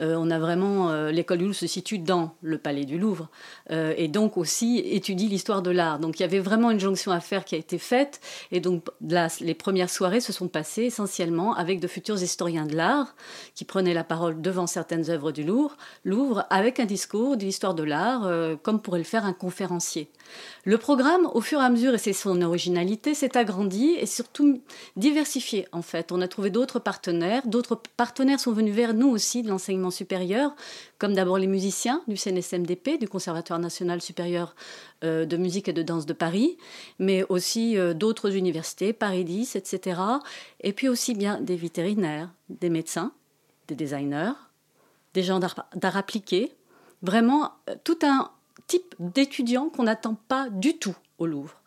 Euh, on a vraiment euh, l'école du Louvre se situe dans le palais du Louvre et donc aussi étudie l'histoire de l'art. Donc il y avait vraiment une jonction à faire qui a été faite et donc là, les premières soirées se sont passées essentiellement avec de futurs historiens de l'art qui prenaient la parole devant certaines œuvres du Louvre, Louvre avec un discours de l'histoire de l'art comme pourrait le faire un conférencier. Le programme, au fur et à mesure, et c'est son originalité, s'est agrandi et surtout diversifié en fait. On a trouvé d'autres partenaires, d'autres partenaires sont venus vers nous aussi de l'enseignement supérieur, comme d'abord les musiciens du CNSMDP, du Conservatoire national supérieur euh, de musique et de danse de Paris, mais aussi euh, d'autres universités, Paris 10, etc. Et puis aussi bien des vétérinaires, des médecins, des designers, des gens d'art appliqué, vraiment euh, tout un type d'étudiants qu'on n'attend pas du tout au Louvre.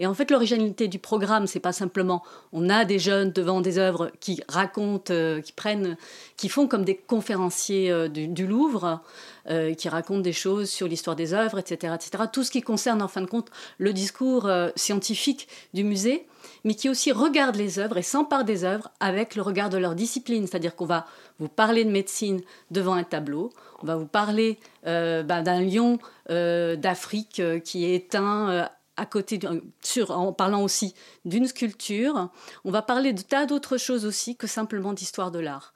Et en fait, l'originalité du programme, c'est pas simplement on a des jeunes devant des œuvres qui racontent, euh, qui prennent, qui font comme des conférenciers euh, du, Louvre, euh, qui racontent des choses sur l'histoire des œuvres, etc., etc. Tout ce qui concerne en fin de compte le discours scientifique du musée, mais qui aussi regarde les œuvres et s'empare des œuvres avec le regard de leur discipline. C'est-à-dire qu'on va vous parler de médecine devant un tableau, on va vous parler ben, d'un lion d'Afrique qui est éteint à côté, en parlant aussi d'une sculpture. On va parler de tas d'autres choses aussi que simplement d'histoire de l'art.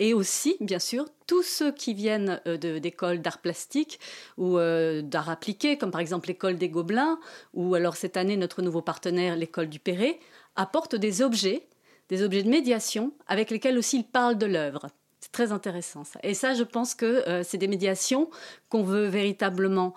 Et aussi, bien sûr, tous ceux qui viennent euh, d'écoles d'art plastique ou euh, d'art appliqué, comme par exemple l'école des Gobelins, ou alors cette année notre nouveau partenaire, l'école du Perret, apportent des objets, des objets de médiation avec lesquels aussi ils parlent de l'œuvre. Très intéressant ça. Et ça, je pense que euh, c'est des médiations qu'on veut véritablement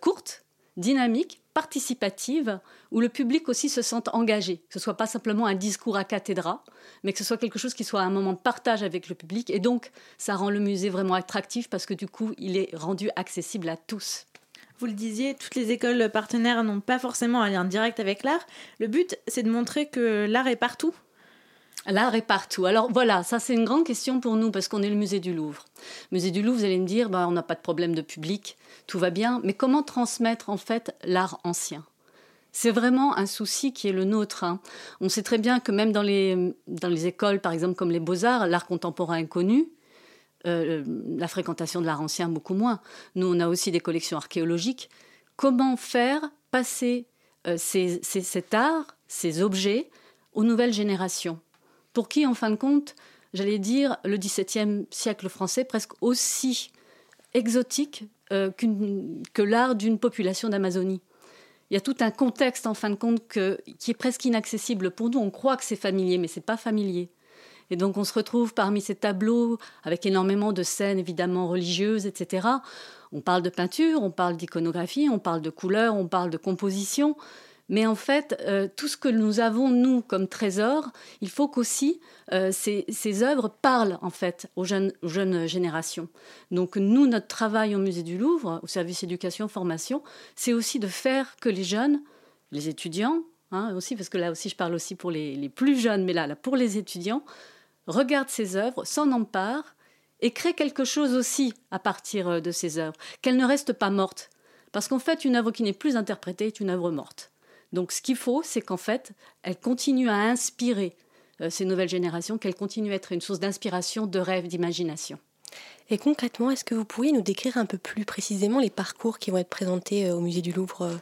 courtes, dynamiques, participative où le public aussi se sente engagé, que ce soit pas simplement un discours à cathédra, mais que ce soit quelque chose qui soit un moment de partage avec le public. Et donc, ça rend le musée vraiment attractif parce que du coup, il est rendu accessible à tous. Vous le disiez, toutes les écoles partenaires n'ont pas forcément un lien direct avec l'art. Le but, c'est de montrer que l'art est partout. L'art est partout. Alors voilà, ça c'est une grande question pour nous parce qu'on est le musée du Louvre. musée du Louvre, vous allez me dire, bah, on n'a pas de problème de public tout va bien, mais comment transmettre en fait l'art ancien? C'est vraiment un souci qui est le nôtre. Hein. On sait très bien que même dans les, écoles, par exemple comme les beaux-arts, l'art contemporain est connu, euh, la fréquentation de l'art ancien beaucoup moins. Nous, on a aussi des collections archéologiques. Comment faire passer euh, cet art, ces objets, aux nouvelles générations? Pour qui, en fin de compte, j'allais dire, le XVIIe siècle français presque aussi exotique euh, que l'art d'une population d'Amazonie. Il y a tout un contexte, en fin de compte, qui est presque inaccessible pour nous. On croit que c'est familier, mais ce n'est pas familier. Et donc on se retrouve parmi ces tableaux avec énormément de scènes évidemment religieuses, etc. On parle de peinture, on parle d'iconographie, on parle de couleurs, on parle de composition, mais en fait, euh, tout ce que nous avons, nous, comme trésor, il faut qu'aussi euh, ces, œuvres parlent, en fait, aux jeunes, générations. Donc, nous, notre travail au Musée du Louvre, au service éducation-formation, c'est aussi de faire que les jeunes, les étudiants, hein, aussi, parce que là aussi je parle aussi pour les, plus jeunes, mais là, là pour les étudiants, regardent ces œuvres, s'en emparent et créent quelque chose aussi à partir euh, de ces œuvres, qu'elles ne restent pas mortes. Parce qu'en fait, une œuvre qui n'est plus interprétée est une œuvre morte. Donc ce qu'il faut, c'est qu'en fait, elle continue à inspirer euh, ces nouvelles générations, qu'elle continue à être une source d'inspiration, de rêve, d'imagination. Et concrètement, est-ce que vous pourriez nous décrire un peu plus précisément les parcours qui vont être présentés euh, au musée du Louvre euh,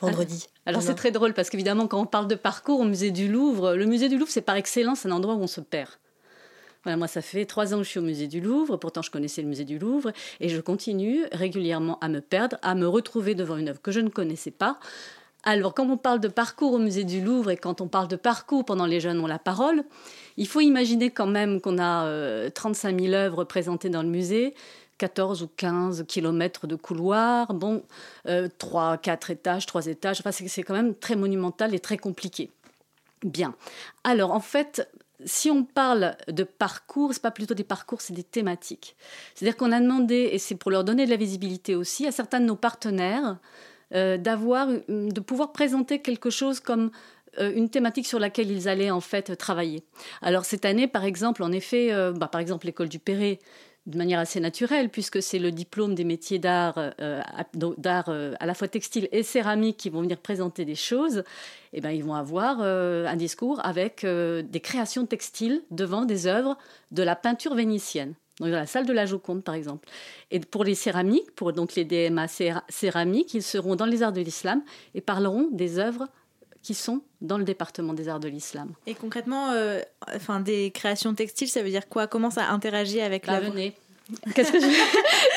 vendredi? Alors c'est très drôle parce qu'évidemment quand on parle de parcours au musée du Louvre, le musée du Louvre c'est par excellence un endroit où on se perd. Voilà, moi, ça fait trois ans que je suis au musée du Louvre, pourtant je connaissais le musée du Louvre, et je continue régulièrement à me perdre, à me retrouver devant une œuvre que je ne connaissais pas. Alors, quand on parle de parcours au musée du Louvre et quand on parle de parcours pendant Les Jeunes ont la parole, il faut imaginer quand même qu'on a euh, 35 000 œuvres présentées dans le musée, 14 ou 15 kilomètres de couloirs, bon, euh, 3, 4 étages, 3 étages, enfin, c'est quand même très monumental et très compliqué. Bien. Alors, en fait, si on parle de parcours, c'est pas plutôt des parcours, c'est des thématiques. C'est-à-dire qu'on a demandé, et c'est pour leur donner de la visibilité aussi, à certains de nos partenaires d'avoir, de pouvoir présenter quelque chose comme euh, une thématique sur laquelle ils allaient en fait travailler. Alors cette année, par exemple, en effet, euh, bah, par exemple l'école du Perret, de manière assez naturelle, puisque c'est le diplôme des métiers d'art, euh, d'art euh, à la fois textile et céramique qui vont venir présenter des choses, et ben, ils vont avoir euh, un discours avec euh, des créations textiles devant des œuvres de la peinture vénitienne. Donc, dans la salle de la Joconde, par exemple. Et pour les céramiques, pour donc les DMA céra- céramiques, ils seront dans les arts de l'islam et parleront des œuvres qui sont dans le département des arts de l'islam. Et concrètement, euh, enfin, des créations textiles, ça veut dire quoi? Comment ça interagit avec Bah, la venez. Qu'est-ce que je...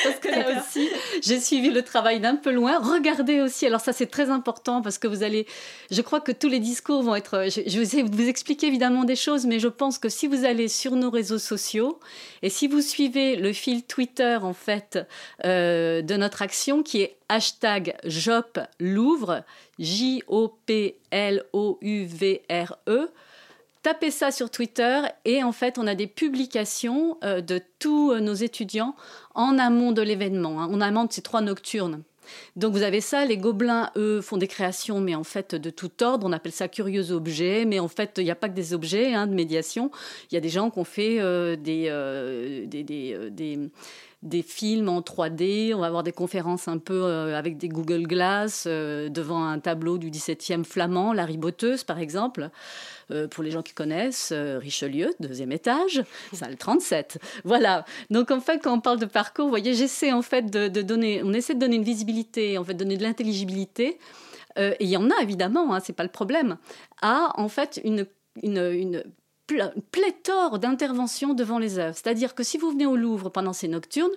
Parce que là aussi, j'ai suivi le travail d'un peu loin. Regardez aussi, alors ça c'est très important parce que vous allez, je crois que tous les discours vont être, je, je vais vous expliquer évidemment des choses, mais je pense que si vous allez sur nos réseaux sociaux et si vous suivez le fil Twitter en fait euh, de notre action qui est hashtag JOP Louvre, J-O-P-L-O-U-V-R-E, tapez ça sur Twitter et en fait on a des publications euh, de tous euh, nos étudiants en amont de l'événement, hein, en amont de ces trois nocturnes. Donc vous avez ça, les gobelins, eux, font des créations, mais en fait de tout ordre. On appelle ça curieux objets, mais en fait il n'y a pas que des objets hein, de médiation. Il y a des gens qui ont fait euh, des, des, des- des films en 3D. On va avoir des conférences un peu euh, avec des Google Glass euh, devant un tableau du 17e flamand, La Riboteuse par exemple. Euh, pour les gens qui connaissent, Richelieu, deuxième étage, salle 37. Voilà. Donc en fait, quand on parle de parcours, vous voyez, j'essaie en fait de, donner, on essaie de donner une visibilité, en fait, de donner de l'intelligibilité. Et il y en a évidemment, hein, c'est pas le problème, à en fait une, une, une pléthore d'interventions devant les œuvres. C'est-à-dire que si vous venez au Louvre pendant ces nocturnes,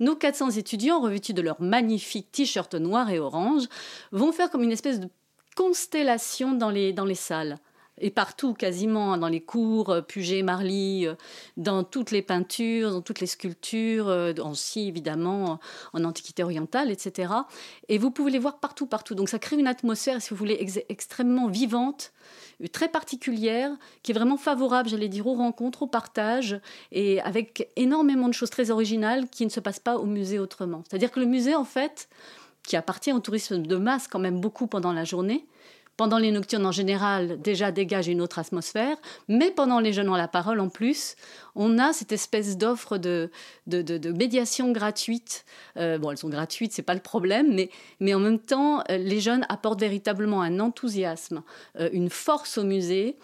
nos 400 étudiants, revêtus de leurs magnifiques t-shirts noirs et orange, vont faire comme une espèce de constellation dans les, dans les salles. Et partout, quasiment, dans les cours, euh, Puget, Marly, euh, dans toutes les peintures, dans toutes les sculptures, euh, aussi évidemment en antiquité orientale, etc. Et vous pouvez les voir partout, partout. Donc ça crée une atmosphère, si vous voulez, ex- extrêmement vivante, très particulière, qui est vraiment favorable, j'allais dire, aux rencontres, au partage, et avec énormément de choses très originales qui ne se passent pas au musée autrement. C'est-à-dire que le musée, en fait, qui appartient au tourisme de masse quand même beaucoup pendant la journée, pendant les nocturnes en général, déjà dégage une autre atmosphère, mais pendant les jeunes ont la parole en plus, on a cette espèce d'offre de, médiation gratuite. Euh, bon, elles sont gratuites, c'est pas le problème, mais, en même temps, euh, les jeunes apportent véritablement un enthousiasme, euh, une force au musée.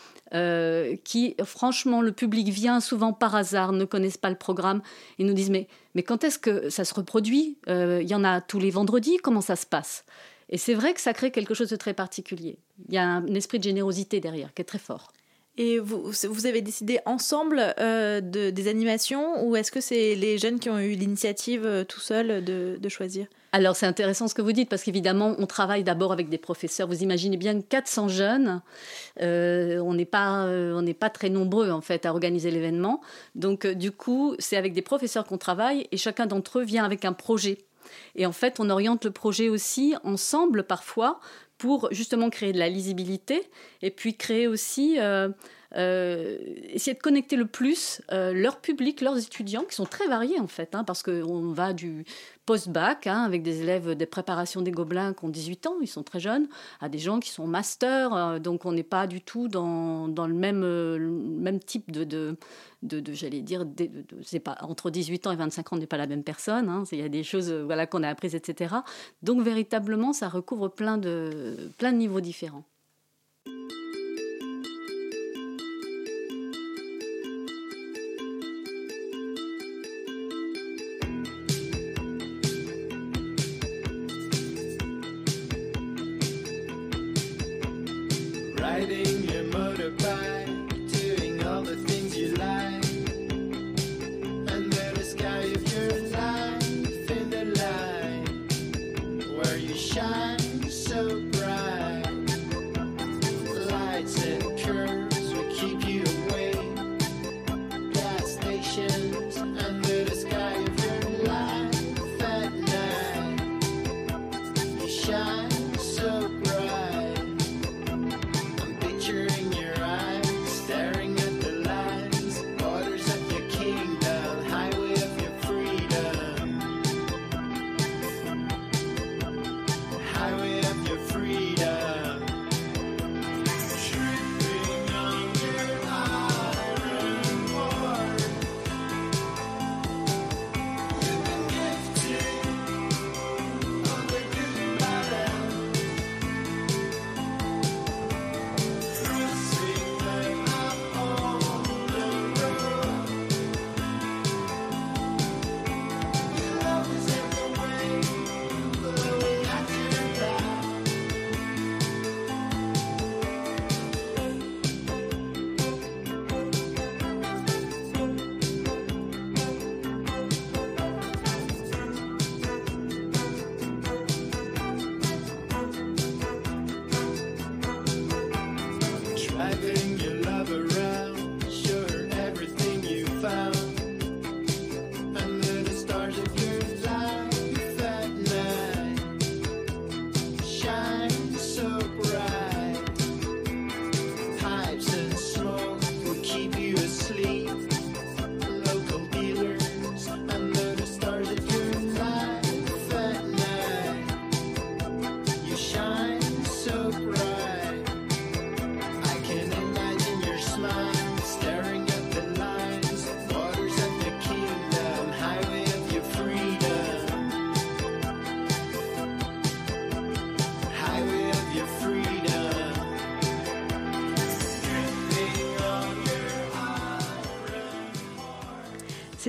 qui, franchement, le public vient souvent par hasard, ne connaissent pas le programme, et nous disent mais, quand est-ce que ça se reproduit? Il y en a tous les vendredis, comment ça se passe? Et c'est vrai que ça crée quelque chose de très particulier. Il y a un esprit de générosité derrière qui est très fort. Et vous, vous avez décidé ensemble euh, de, des animations ou est-ce que c'est les jeunes qui ont eu l'initiative euh, tout seuls de, de choisir? Alors c'est intéressant ce que vous dites parce qu'évidemment on travaille d'abord avec des professeurs. Vous imaginez bien que 400 jeunes, euh, on n'est pas on pas très nombreux en fait à organiser l'événement. Donc du coup c'est avec des professeurs qu'on travaille et chacun d'entre eux vient avec un projet. Et en fait on oriente le projet aussi ensemble parfois pour justement créer de la lisibilité et puis créer aussi euh, euh, essayer de connecter le plus euh, leur public, leurs étudiants, qui sont très variés en fait, hein, parce qu'on va du post-bac, hein, avec des élèves des préparations des Gobelins qui ont 18 ans, ils sont très jeunes, à des gens qui sont masters, euh, donc on n'est pas du tout dans, dans le, même, le même type de, de, j'allais dire, c'est pas entre 18 ans et 25 ans, on n'est pas la même personne, hein, il y a des choses voilà, qu'on a apprises, etc. Donc véritablement, ça recouvre plein de, plein de niveaux différents.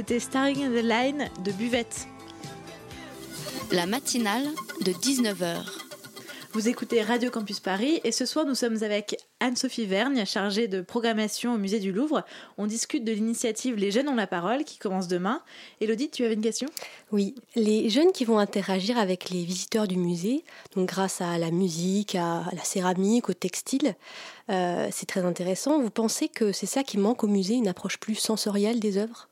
C'était Starring in the Line de Buvette. La matinale de 19h. Vous écoutez Radio Campus Paris et ce soir nous sommes avec Anne-Sophie Vergne, chargée de programmation au musée du Louvre. On discute de l'initiative Les Jeunes ont la parole qui commence demain. Elodie, tu avais une question? Oui, les jeunes qui vont interagir avec les visiteurs du musée, donc grâce à la musique, à la céramique, au textile, euh, c'est très intéressant. Vous pensez que c'est ça qui manque au musée, une approche plus sensorielle des œuvres?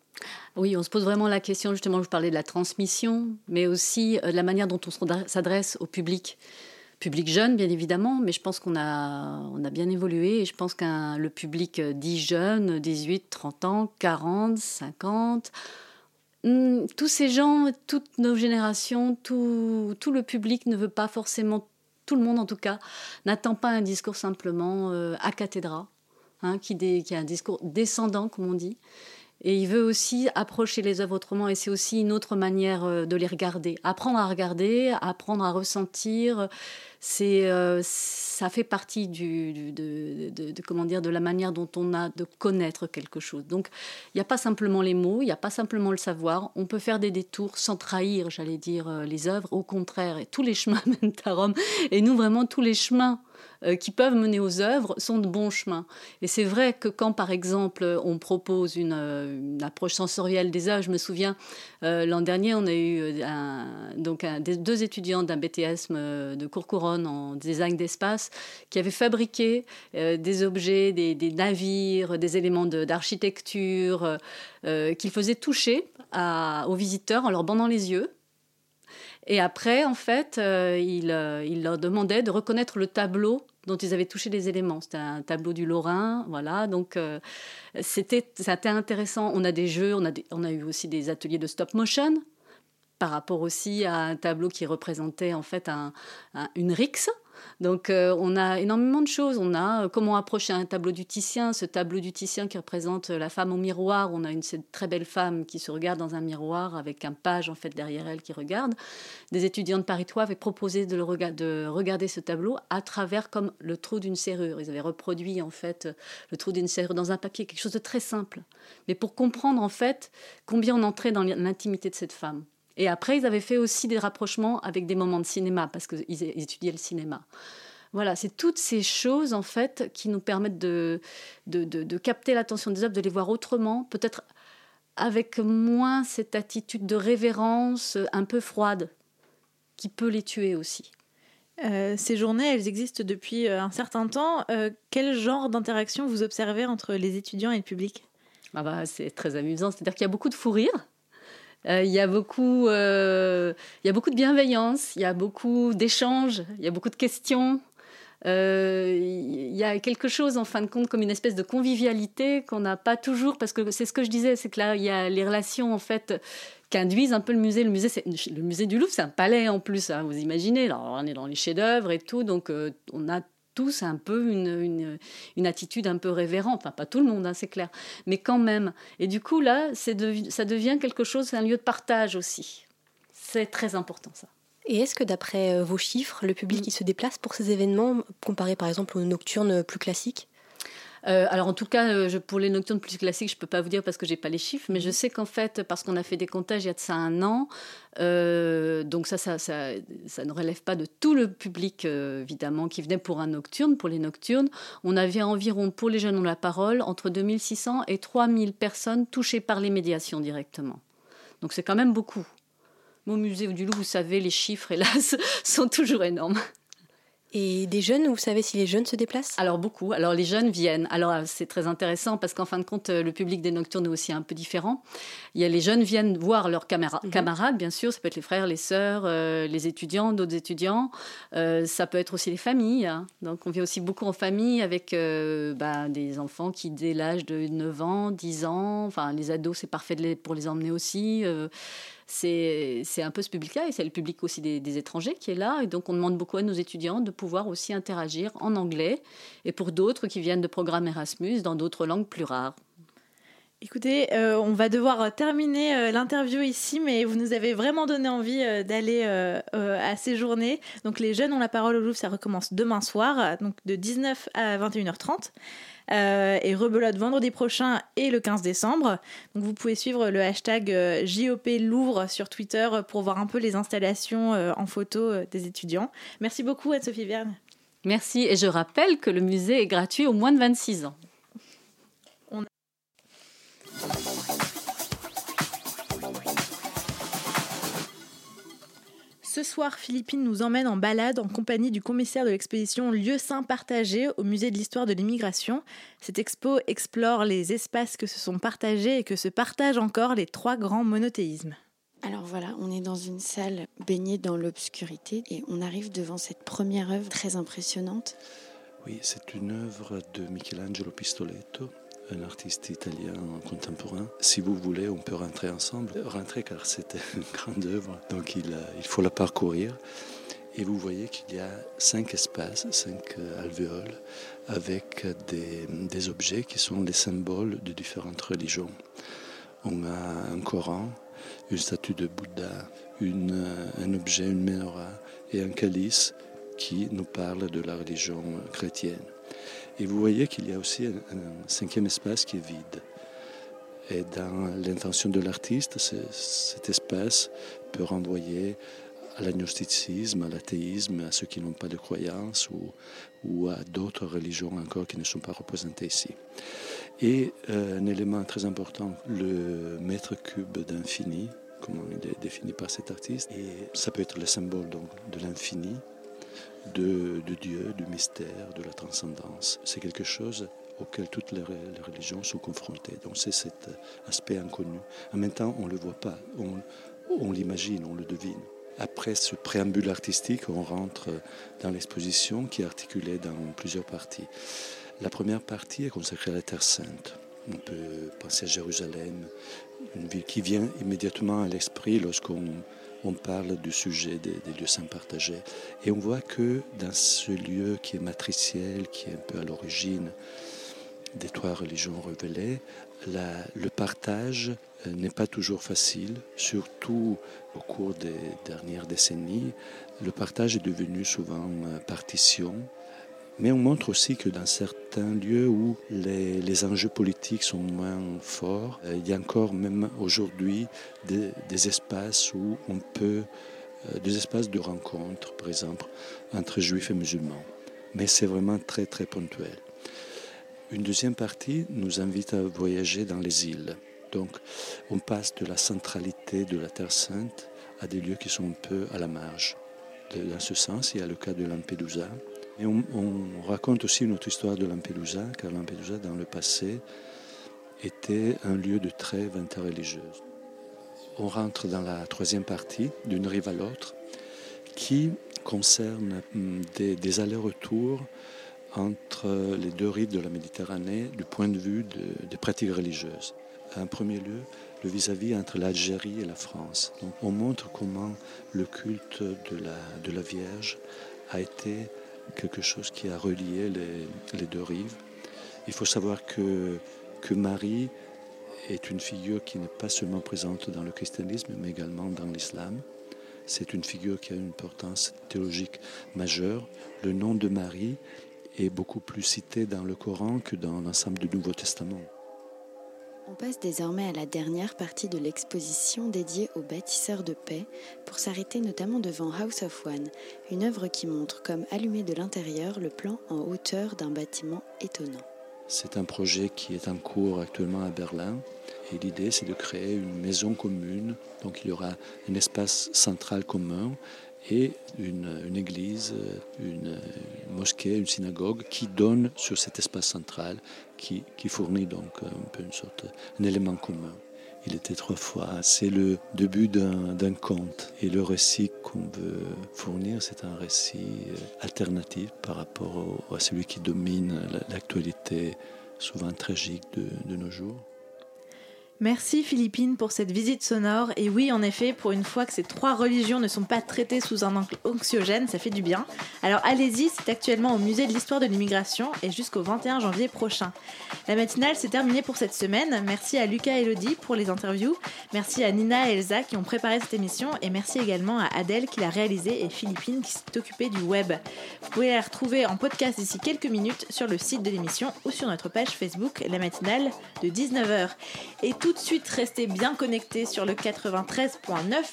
Oui, on se pose vraiment la question, justement, je parlais de la transmission, mais aussi euh, de la manière dont on s'adresse au public. Public jeune, bien évidemment, mais je pense qu'on a, on a bien évolué et je pense que le public dit jeune, 18, 30 ans, 40, 50, hum, tous ces gens, toutes nos générations, tout, tout le public ne veut pas forcément, tout le monde en tout cas, n'attend pas un discours simplement euh, à cathédra, hein, qui, dé, qui un discours descendant, comme on dit. Et il veut aussi approcher les œuvres autrement, et c'est aussi une autre manière euh, de les regarder. Apprendre à regarder, apprendre à ressentir, c'est, euh, ça fait partie de, de- comment dire, de la manière dont on a de connaître quelque chose. Donc, il n'y a pas simplement les mots, il n'y a pas simplement le savoir. On peut faire des détours sans trahir, j'allais dire, euh, les œuvres. Au contraire, et tous les chemins mènent à Rome. Et nous, vraiment, tous les chemins qui peuvent mener aux œuvres sont de bons chemins. Et c'est vrai que quand, par exemple, on propose une, euh, approche sensorielle des œuvres, je me souviens, euh, l'an dernier, on a eu euh, donc deux étudiants d'un BTS euh, de Courcouronne en design d'espace qui avaient fabriqué euh, des objets, des, navires, des éléments d'architecture euh, euh, qu'ils faisaient toucher aux visiteurs en leur bandant les yeux. Et après, en fait, euh, il, euh, il leur demandait de reconnaître le tableau dont ils avaient touché les éléments. C'était un tableau du Lorrain, voilà. Donc euh, c'était, intéressant. On a des jeux, on a, eu aussi des ateliers de stop motion par rapport aussi à un tableau qui représentait en fait un- un- une rixe. Donc euh, on a énormément de choses. On a euh, comment approcher un tableau du Titien, ce tableau du Titien qui représente la femme au miroir. On a une très belle femme qui se regarde dans un miroir avec un page en fait derrière elle qui regarde. Des étudiants de Paris 3 avaient proposé de, de regarder ce tableau à travers comme le trou d'une serrure. Ils avaient reproduit en fait le trou d'une serrure dans un papier, quelque chose de très simple, mais pour comprendre en fait combien on entrait dans l'intimité de cette femme. Et après, ils avaient fait aussi des rapprochements avec des moments de cinéma, parce qu'ils ils étudiaient le cinéma. Voilà, c'est toutes ces choses, en fait, qui nous permettent de, de, de- de capter l'attention des œuvres, de les voir autrement, peut-être avec moins cette attitude de révérence un peu froide, qui peut les tuer aussi. Euh, ces journées, elles existent depuis euh, un certain temps. Euh, quel genre d'interaction vous observez entre les étudiants et le public? Ah bah, c'est très amusant, c'est-à-dire qu'il y a beaucoup de fou rire. Euh, il, y a beaucoup, euh, il y a beaucoup de bienveillance, il y a beaucoup d'échanges, il y a beaucoup de questions. Euh, il y a quelque chose, en fin de compte, comme une espèce de convivialité qu'on n'a pas toujours, parce que c'est ce que je disais, c'est que là, il y a les relations, en fait, qu'induisent un peu le musée. Le musée, c'est- le musée du Louvre, c'est un palais en plus, hein, vous imaginez. Alors, on est dans les chefs-d'œuvre et tout, donc on a tous un peu une, une, une attitude un peu révérente. Enfin, pas tout le monde, hein, c'est clair, mais quand même. Et du coup, là, ça devient quelque chose, c'est un lieu de partage aussi. C'est très important, ça. Et est-ce que d'après euh, vos chiffres, le public qui se déplace pour ces événements, comparé par exemple aux nocturnes plus classiques Euh, alors en tout cas, euh, je- pour les nocturnes plus classiques, je peux pas vous dire parce que j'ai pas les chiffres, mais je sais qu'en fait, parce qu'on a fait des comptages il y a de ça un an, euh, donc ça, ça, ça, ça ne relève pas de tout le public évidemment qui venait pour un nocturne. Pour les nocturnes, on avait environ pour les jeunes ont la parole entre 2600 et 3000 personnes touchées par les médiations directement. Donc c'est quand même beaucoup. Au musée du Louvre, vous savez, les chiffres, hélas, sont toujours énormes. Et des jeunes, vous savez si les jeunes se déplacent? Alors beaucoup. Alors les jeunes viennent. Alors euh, c'est très intéressant parce qu'en fin de compte, euh, le public des nocturnes est aussi un peu différent. Il y a les jeunes viennent voir leurs caméra- camarades, bien sûr. Ça peut être les frères, les sœurs, euh, les étudiants, d'autres étudiants. Euh, ça peut être aussi les familles. hein. Donc on vient aussi beaucoup en famille avec euh, bah, des enfants qui dès l'âge de 9 ans, 10 ans. Enfin les ados, c'est parfait pour les emmener aussi. C'est un peu ce public-là et c'est le public aussi des étrangers qui est là. Et donc, on demande beaucoup à nos étudiants de pouvoir aussi interagir en anglais et pour d'autres qui viennent de programmes Erasmus dans d'autres langues plus rares. Écoutez, euh, on va devoir terminer euh, l'interview ici, mais vous nous avez vraiment donné envie euh, d'aller à ces journées. Donc les jeunes ont la parole au Louvre, ça recommence demain soir, donc de 19 à 21h30. Euh, et rebelote vendredi prochain et le 15 décembre. Donc vous pouvez suivre le hashtag JOP Louvre sur Twitter pour voir un peu les installations en photo des étudiants. Merci beaucoup Anne-Sophie Verne. Merci. Et je rappelle que le musée est gratuit aux moins de 26 ans. Ce soir, Philippine nous emmène en balade en compagnie du commissaire de l'exposition Lieux saints partagés au musée de l'histoire de l'immigration. Cette expo explore les espaces que se sont partagés et que se partagent encore les trois grands monothéismes. Alors voilà, on est dans une salle baignée dans l'obscurité et on arrive devant cette première œuvre très impressionnante. Oui, c'est une œuvre de Michelangelo Pistoletto, un artiste italien contemporain. Si vous voulez, on peut rentrer ensemble. Rentrer car c'était une grande œuvre, donc il, euh, il faut la parcourir. Et vous voyez qu'il y a cinq espaces, cinq euh, alvéoles, avec des, objets qui sont les symboles de différentes religions. On a un Coran, une statue de Bouddha, euh, un objet, une menorah et un calice qui nous parle de la religion chrétienne. Et vous voyez qu'il y a aussi un, cinquième espace qui est vide. Et dans l'intention de l'artiste, ce- cet espace peut renvoyer à l'agnosticisme, à l'athéisme, à ceux qui n'ont pas de croyance ou, ou à d'autres religions encore qui ne sont pas représentées ici. Et euh, un élément très important, le mètre cube d'infini, comment il est défini par cet artiste, et ça peut être le symbole donc, de l'infini, de, Dieu, du mystère, de la transcendance. C'est quelque chose auquel toutes les religions sont confrontées. Donc c'est cet aspect inconnu. En même temps, on ne le voit pas, on, on l'imagine, on le devine. Après ce préambule artistique, on rentre dans l'exposition qui est articulée dans plusieurs parties. La première partie est consacrée à la Terre Sainte. On peut penser à Jérusalem, une ville qui vient immédiatement à l'esprit lorsqu'on on parle du sujet des, lieux saints partagés. Et on voit que dans ce lieu qui est matriciel, qui est un peu à l'origine des trois religions révélées, le partage euh, n'est pas toujours facile, surtout au cours des dernières décennies. Le partage est devenu souvent partition, mais on montre aussi que dans certains lieux où les, les enjeux politiques sont moins forts, euh, il y a encore même aujourd'hui des, des, espaces où on peut, euh, des espaces de rencontre, par exemple, entre juifs et musulmans. Mais c'est vraiment très très ponctuel. Une deuxième partie nous invite à voyager dans les îles. Donc on passe de la centralité de la Terre Sainte à des lieux qui sont un peu à la marge. Dans ce sens, il y a le cas de Lampedusa, on, on, raconte aussi une autre histoire de Lampedusa, car Lampedusa, dans le passé, était un lieu de trêve interreligieuse. On rentre dans la troisième partie, d'une rive à l'autre, qui concerne des, des allers-retours entre les deux rives de la Méditerranée du point de vue de, des pratiques religieuses. En premier lieu, le vis-à-vis -vis entre l'Algérie et la France. On montre comment le culte de la, de la Vierge a été quelque chose qui a relié les, deux rives. Il faut savoir que, que Marie est une figure qui n'est pas seulement présente dans le christianisme, mais également dans l'islam. C'est une figure qui a une importance théologique majeure. Le nom de Marie est beaucoup plus cité dans le Coran que dans l'ensemble du Nouveau Testament. On passe désormais à la dernière partie de l'exposition dédiée aux bâtisseurs de paix pour s'arrêter notamment devant House of One, une œuvre qui montre comme allumé de l'intérieur le plan en hauteur d'un bâtiment étonnant. C'est un projet qui est en cours actuellement à Berlin et l'idée c'est de créer une maison commune. Donc il y aura un espace central commun et une, église, une, mosquée, une synagogue qui donne sur cet espace central, qui, fournit donc un peu une sorte, un élément commun. Il était trois fois. C'est le début d'un conte. Et le récit qu'on veut fournir, c'est un récit alternatif par rapport à celui qui domine l'actualité souvent tragique de nos jours. Merci Philippine pour cette visite sonore. Et oui, en effet, pour une fois que ces trois religions ne sont pas traitées sous un angle anxiogène, ça fait du bien. Alors allez-y, c'est actuellement au musée de l'histoire de l'immigration et jusqu'au 21 janvier prochain. La matinale s'est terminée pour cette semaine. Merci à Lucas et Elodie pour les interviews. Merci à Nina et Elsa qui ont préparé cette émission. Et merci également à Adèle qui l'a réalisée et Philippine qui s'est occupée du web. Vous pouvez la retrouver en podcast d'ici quelques minutes sur le site de l'émission ou sur notre page Facebook La matinale de 19h. Et de suite restez bien connectés sur le 93.9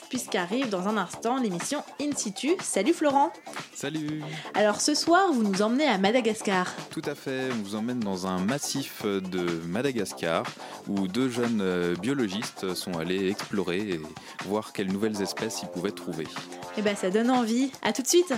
puisqu'arrive dans un instant l'émission In situ. Salut Florent Salut Alors ce soir vous nous emmenez à Madagascar. Tout à fait, on vous emmène dans un massif de Madagascar où deux jeunes biologistes sont allés explorer et voir quelles nouvelles espèces ils pouvaient trouver. Et ben ça donne envie. À tout de suite